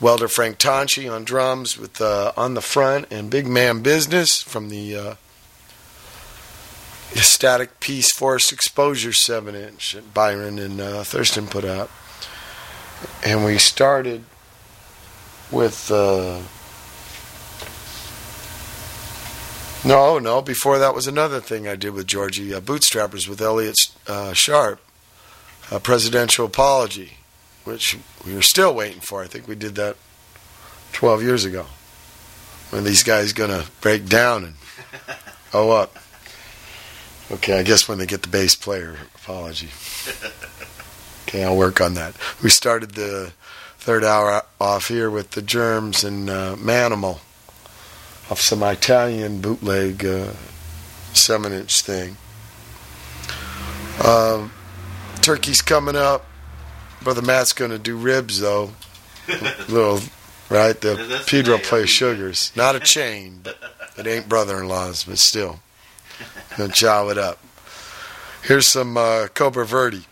Welder Frank Tonche on drums with uh, on the front, and Big Man Business from the uh, Ecstatic Peace Forced Exposure 7 inch that Byron and uh, Thurston put out. And we started with. Uh, no, no, before that was another thing I did with Georgie uh, Bootstrappers with Elliott uh, Sharp, a presidential apology, which we were still waiting for. I think we did that 12 years ago. When these guys going to break down and <laughs> oh up. Okay, I guess when they get the bass player apology. Okay, I'll work on that. We started the third hour off here with the Germs and uh, Manimal off some Italian bootleg uh, seven inch thing. Uh, turkey's coming up. Brother Matt's going to do ribs though. <laughs> Little, right? The That's Pedro the plays sugars. Not a chain, but it ain't brother in law's, but still. Gonna <laughs> chow it up. Here's some uh, Cobra Verde.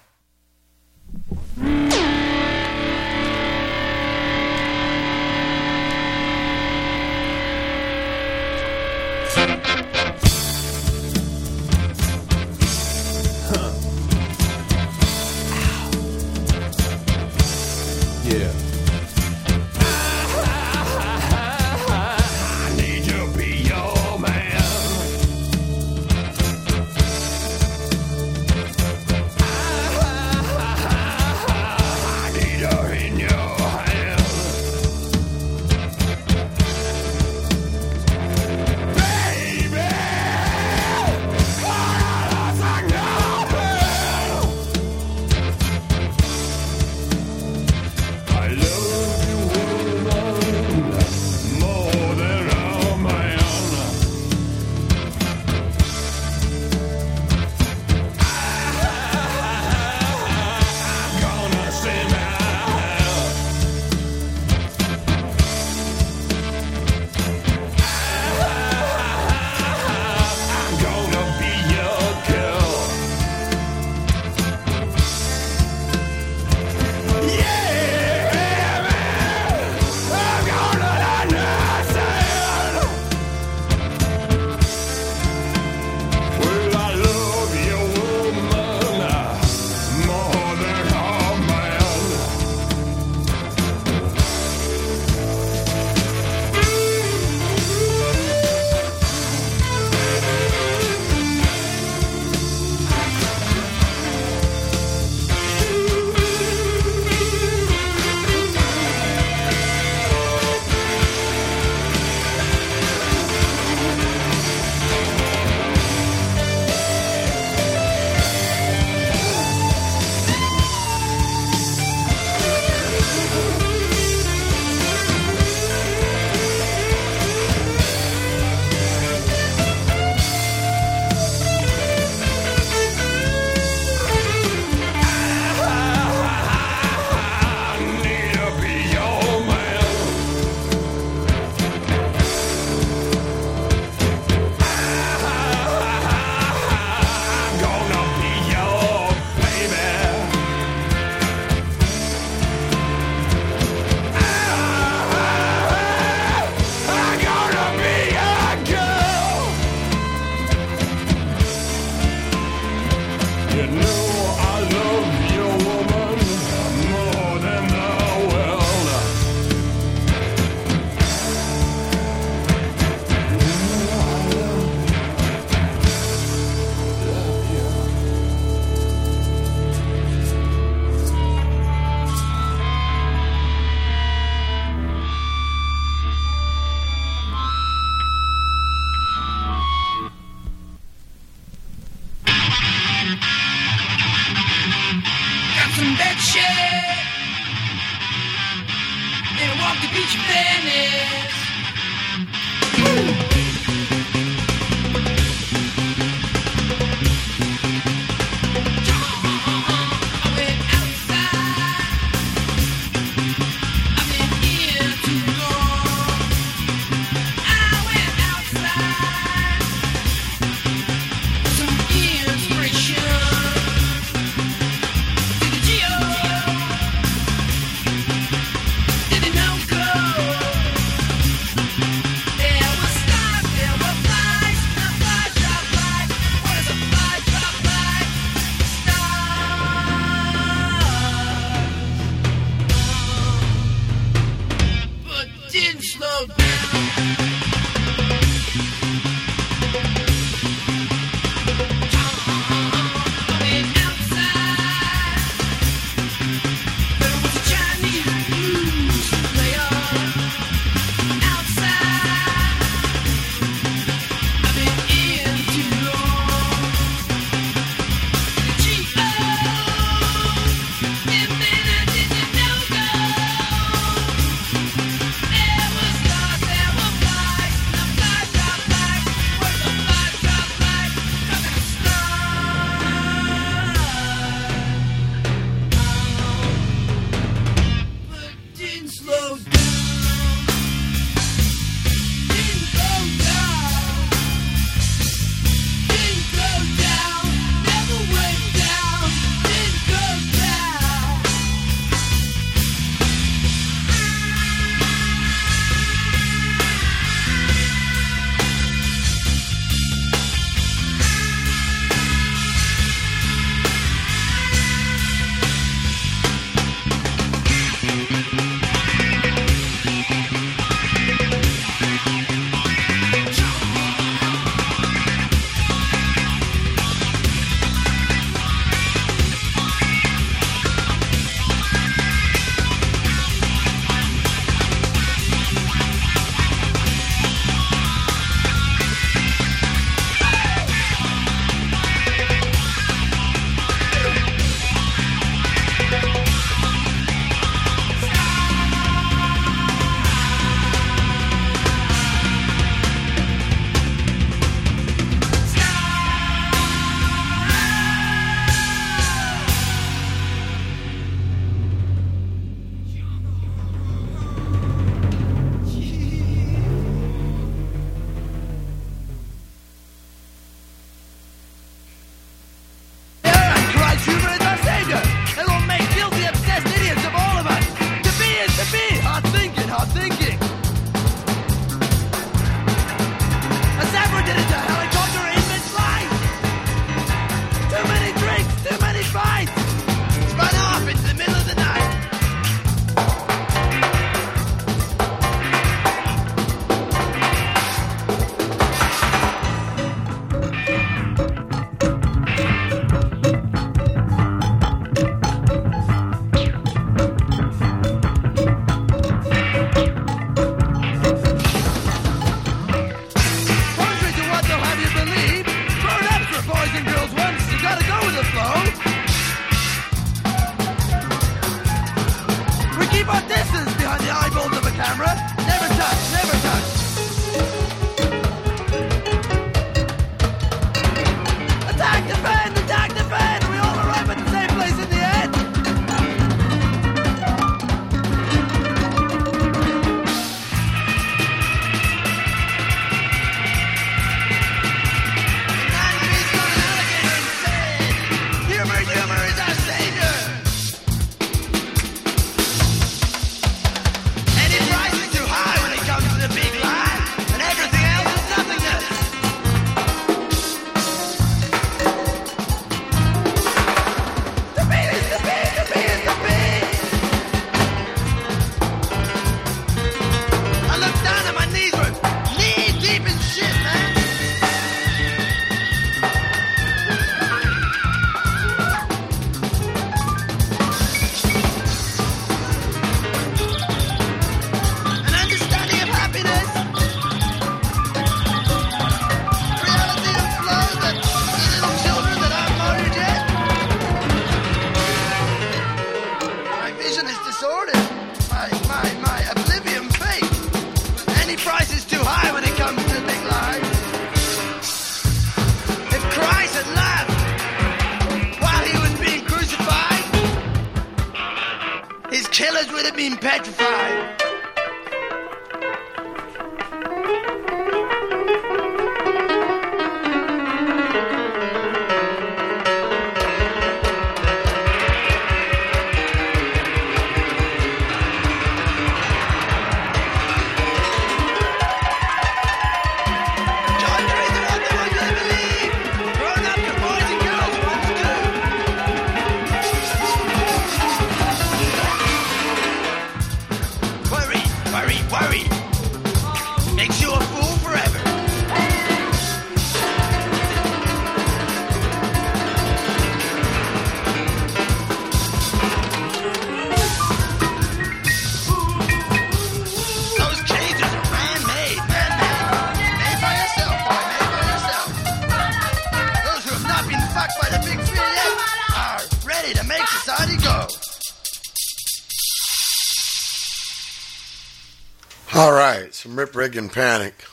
And Panic.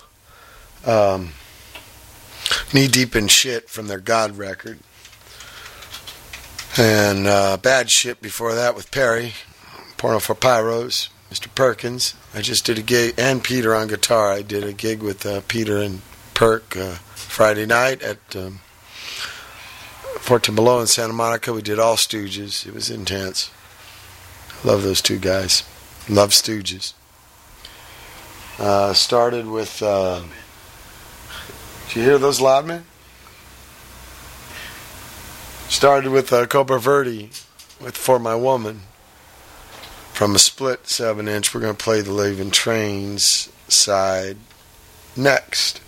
Um, Knee Deep in Shit from their God record. And uh, Bad Shit before that with Perry. Porno for Pyros, Mr. Perkins. I just did a gig, and Peter on guitar. I did a gig with uh, Peter and Perk uh, Friday night at um, Fort Below in Santa Monica. We did all Stooges. It was intense. Love those two guys. Love Stooges. Uh, started with. Uh, did you hear those loudmen? Started with uh, Cobra Verde with For My Woman. From a split 7 inch, we're going to play the Leaving Trains side next.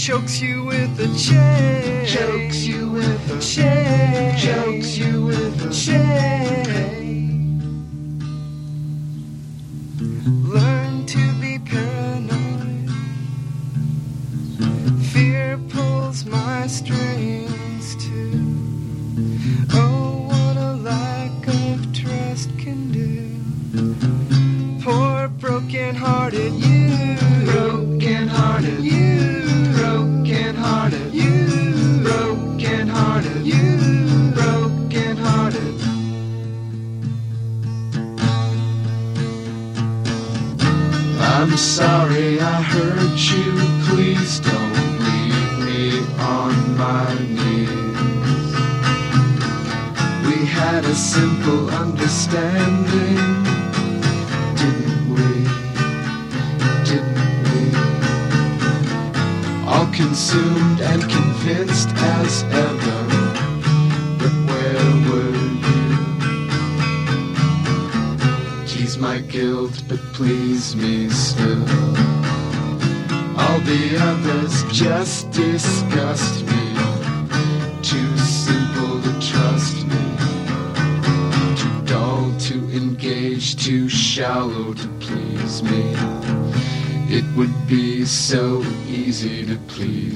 Chokes you with a chain. Chokes easy to please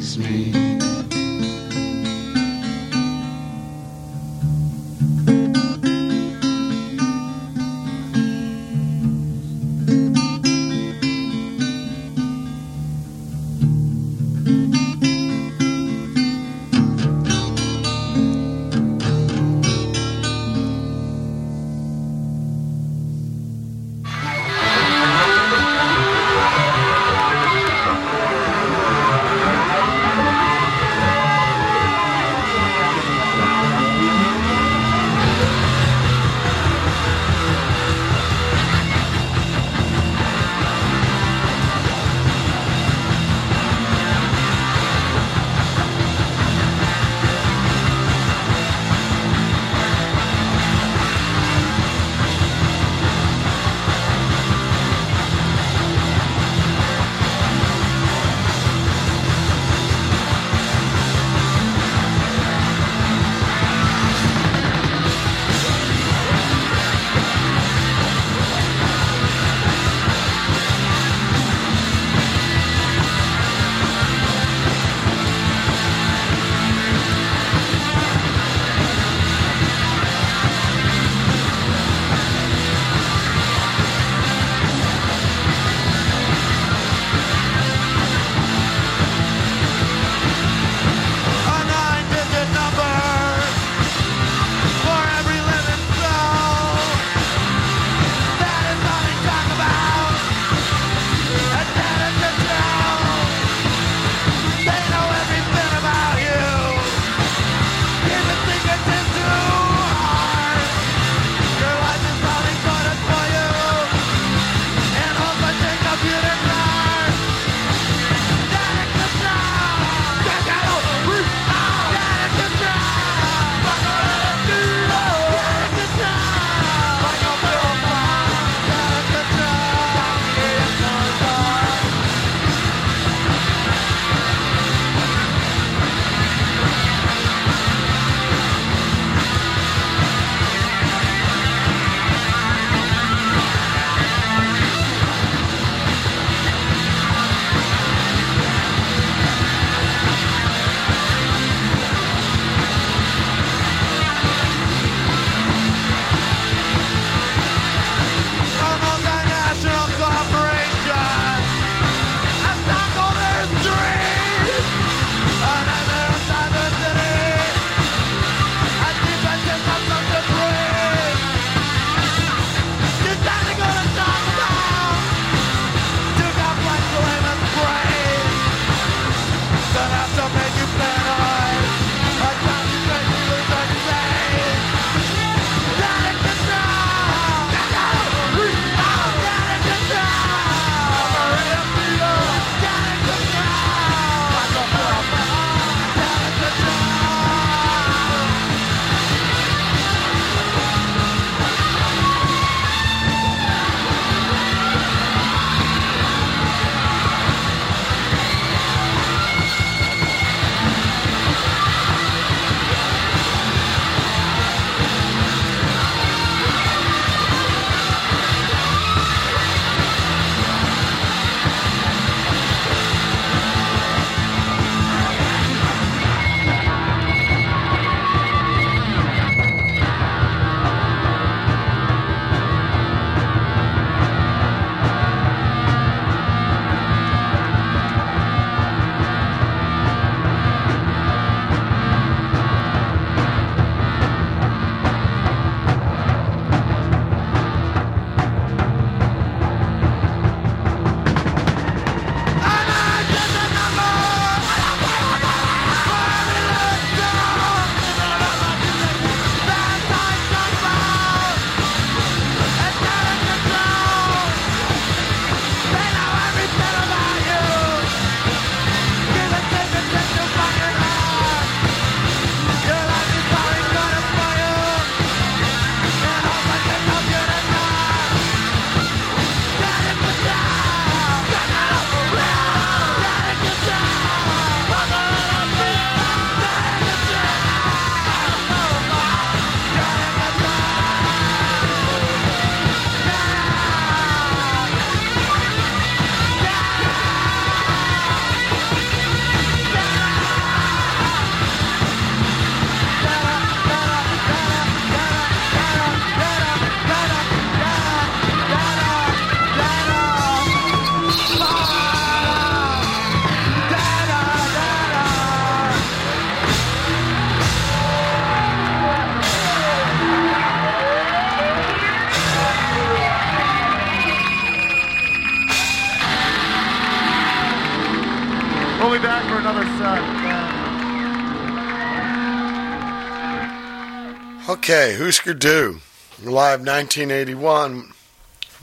Okay, Husker Du, live 1981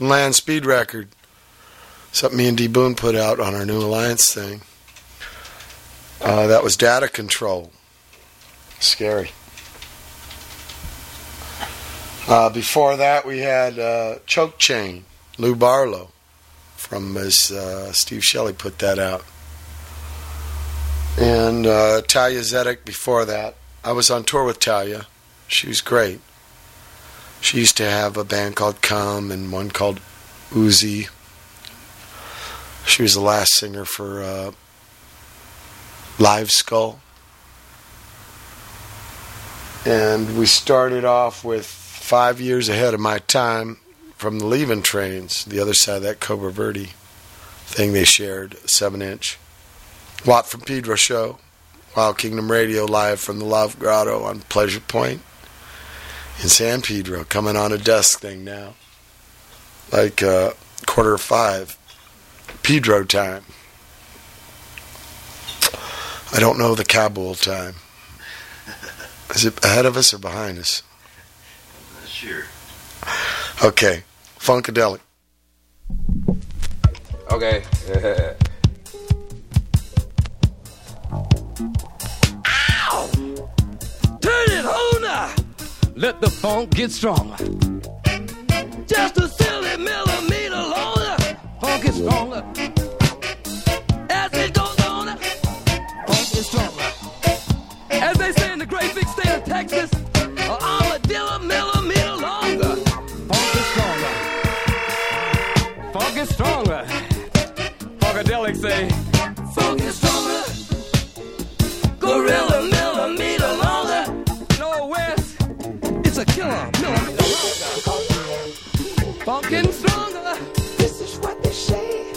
Land Speed Record. Something me and D Boon put out on our New Alliance thing. Uh, that was Data Control. Scary. Uh, before that, we had uh, Choke Chain, Lou Barlow, from his uh, Steve Shelley put that out, and uh, Thalia Zedek. Before that, I was on tour with Thalia. She was great. She used to have a band called Come and one called Uzi. She was the last singer for uh, Live Skull. And we started off with five years ahead of my time from the leaving trains, the other side of that Cobra Verde thing they shared, seven inch. Watt from Pedro show, Wild Kingdom Radio live from the Love Grotto on Pleasure Point in San Pedro, coming on a dusk thing now. Like uh, quarter of five, Pedro time. I don't know the Kabul time. Is it ahead of us or behind us? Not sure. Okay, Funkadelic. Okay. <laughs> Let the funk get stronger. Just a silly millimeter longer. Funk is stronger. As it goes on, funk is stronger. As they say in the great big state of Texas, a armadillo millimeter longer. Funk is stronger. Funk is stronger. Funkadelic say, funk is stronger. Gorilla Funkin' stronger. This is what they say.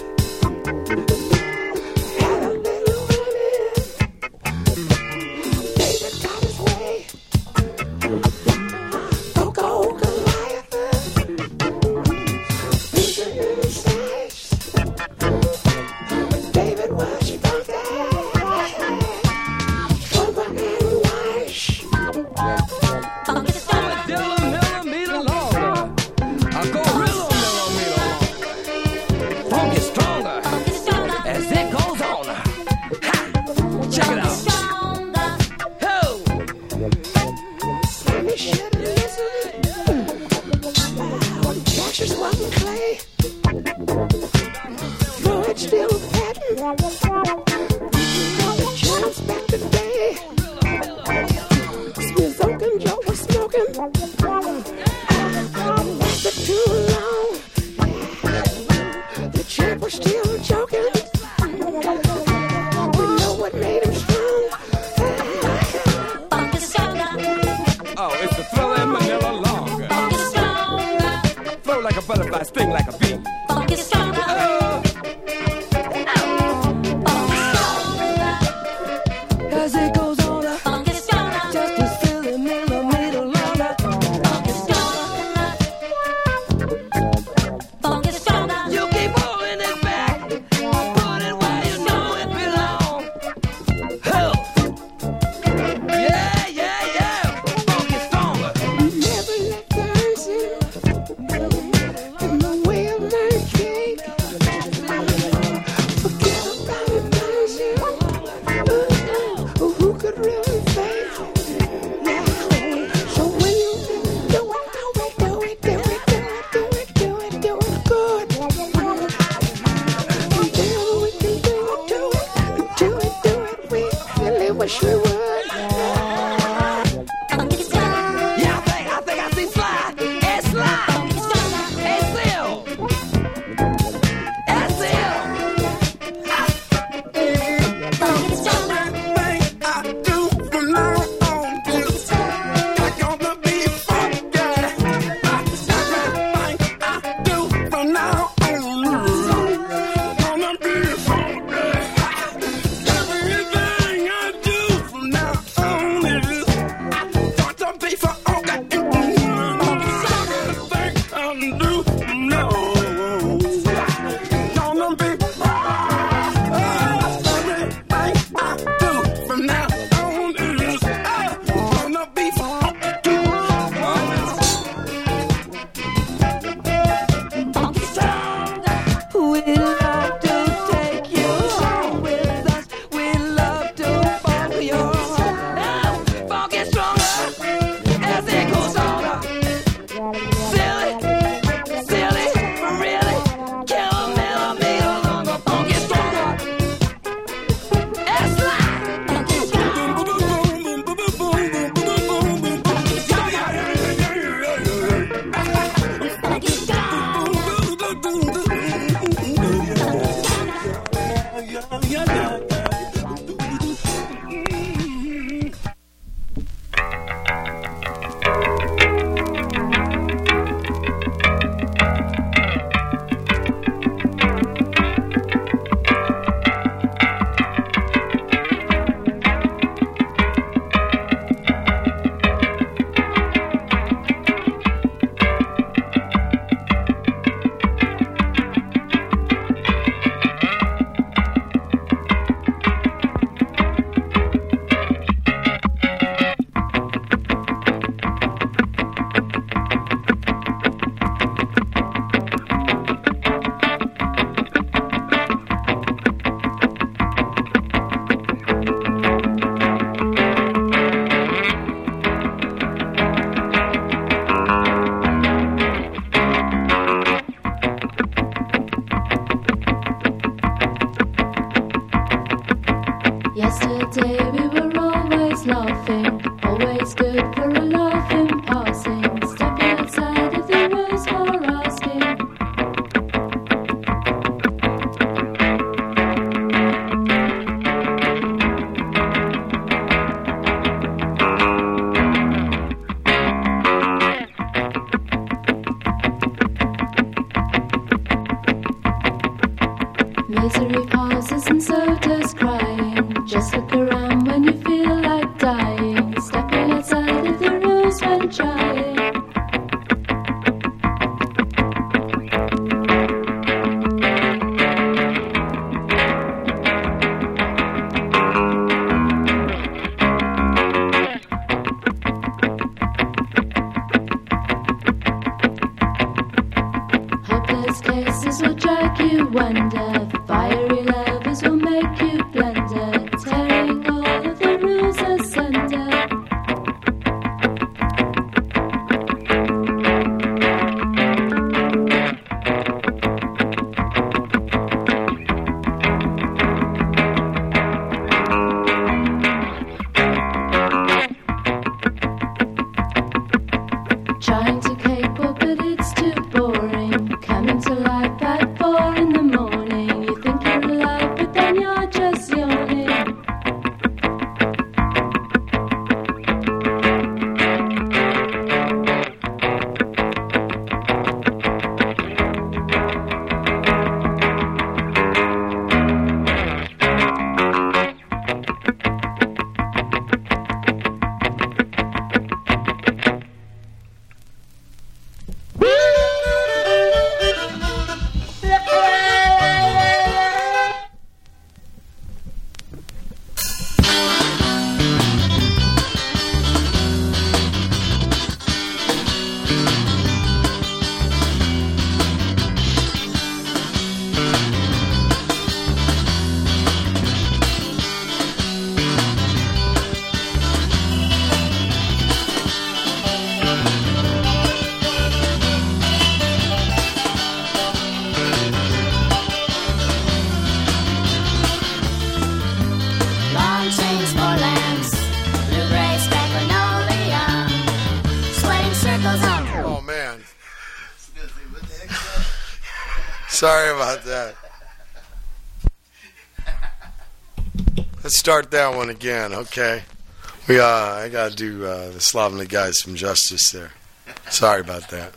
start that one again, okay? We, uh, I got to do uh, the slovenly guys some justice there. Sorry about that.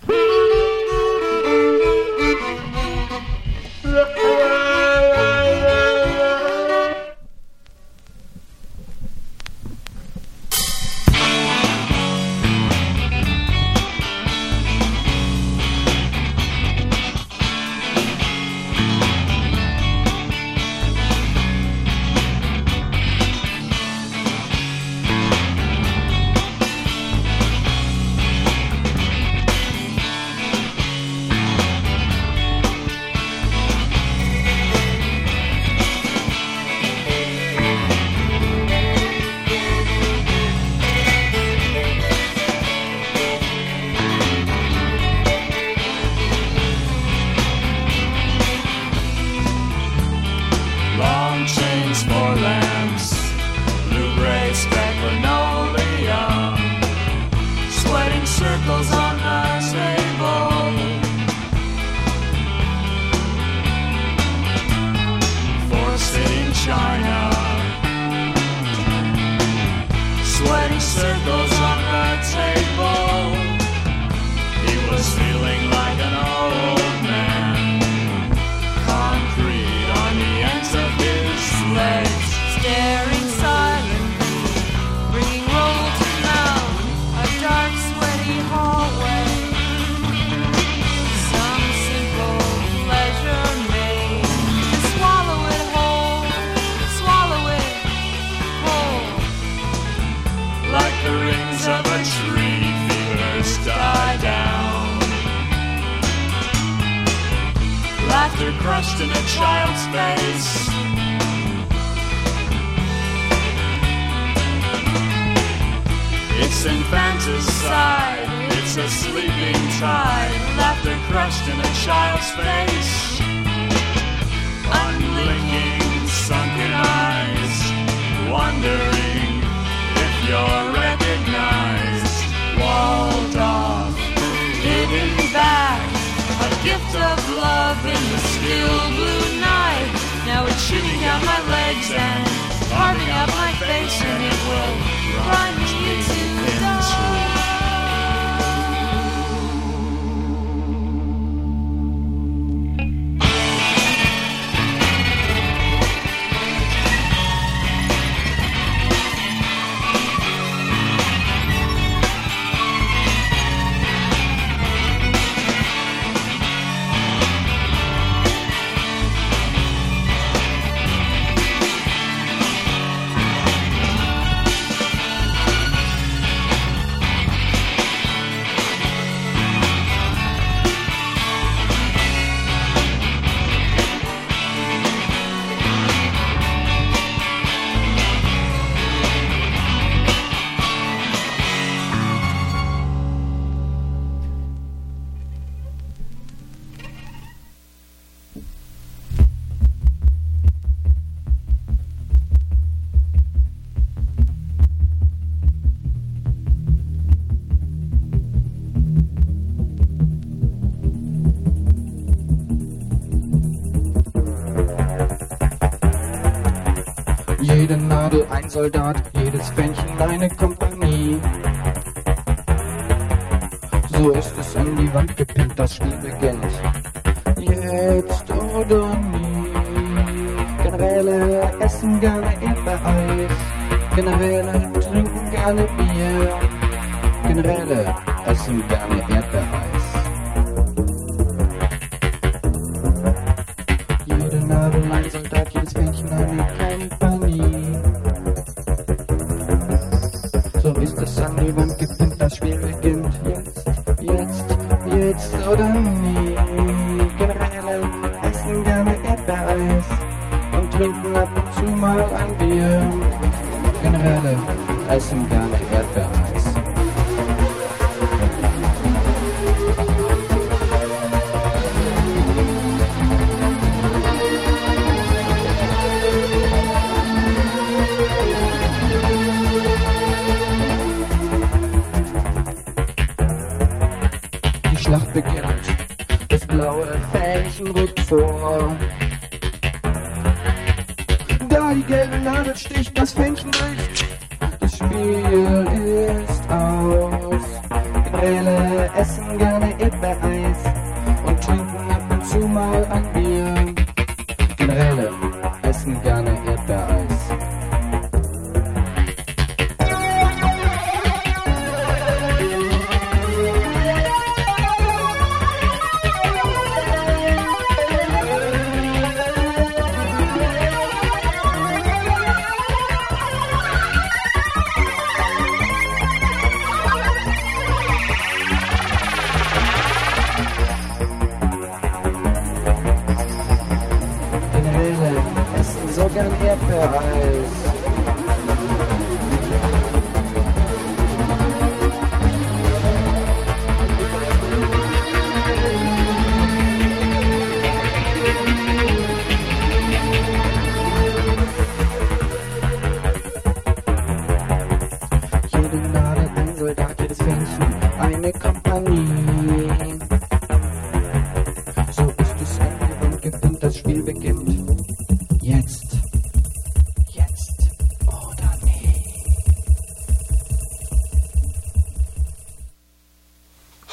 Soldat, jedes Quäntchen deine Kompanie. So ist es an die Wand gepinnt, das Spiel beginnt.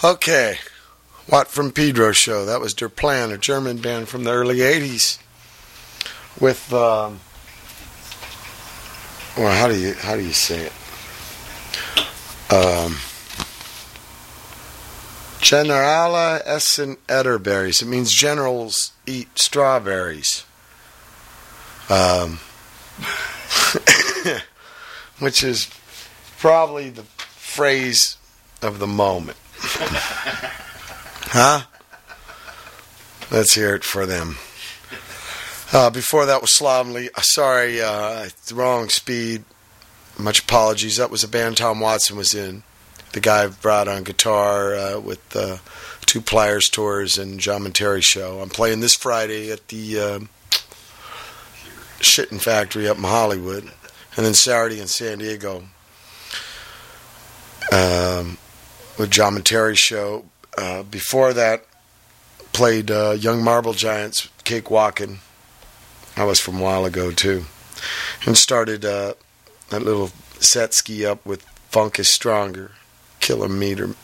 Okay. Watt from Pedro show. That was Der Plan, a German band from the early 80s. With, um, well, how do you, how do you say it? Um, Generale essen Erdbeereis. It means generals eat strawberries. Um, <laughs> which is probably the phrase of the moment. Huh? Let's hear it for them. Uh, before that was Slovenly. Uh, sorry, uh, wrong speed. Much apologies. That was a band Tom Watson was in. The guy brought on guitar uh, with uh, Two Pliers Tours and John Monterey show. I'm playing this Friday at the um Shitting Factory up in Hollywood, and then Saturday in San Diego um, with John Monterey show. Uh, before that, played uh, Young Marble Giants, Cake Walkin'. That was from a while ago too, and started uh, that little set ski up with Funk is Stronger, Kilometer,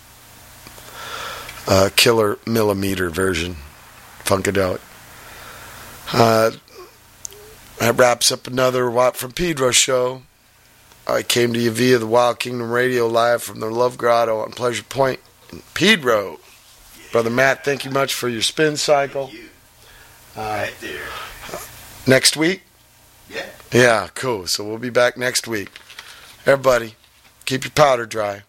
uh, Killer Millimeter version, Funkadelic. Uh, that wraps up another Watt from Pedro show. I came to you via the Wild Kingdom Radio live from the Love Grotto on Pleasure Point in Pedro. Brother Matt, thank you much for your spin cycle. Uh, right there. Next week? Yeah. Yeah, cool. So we'll be back next week. Everybody, keep your powder dry.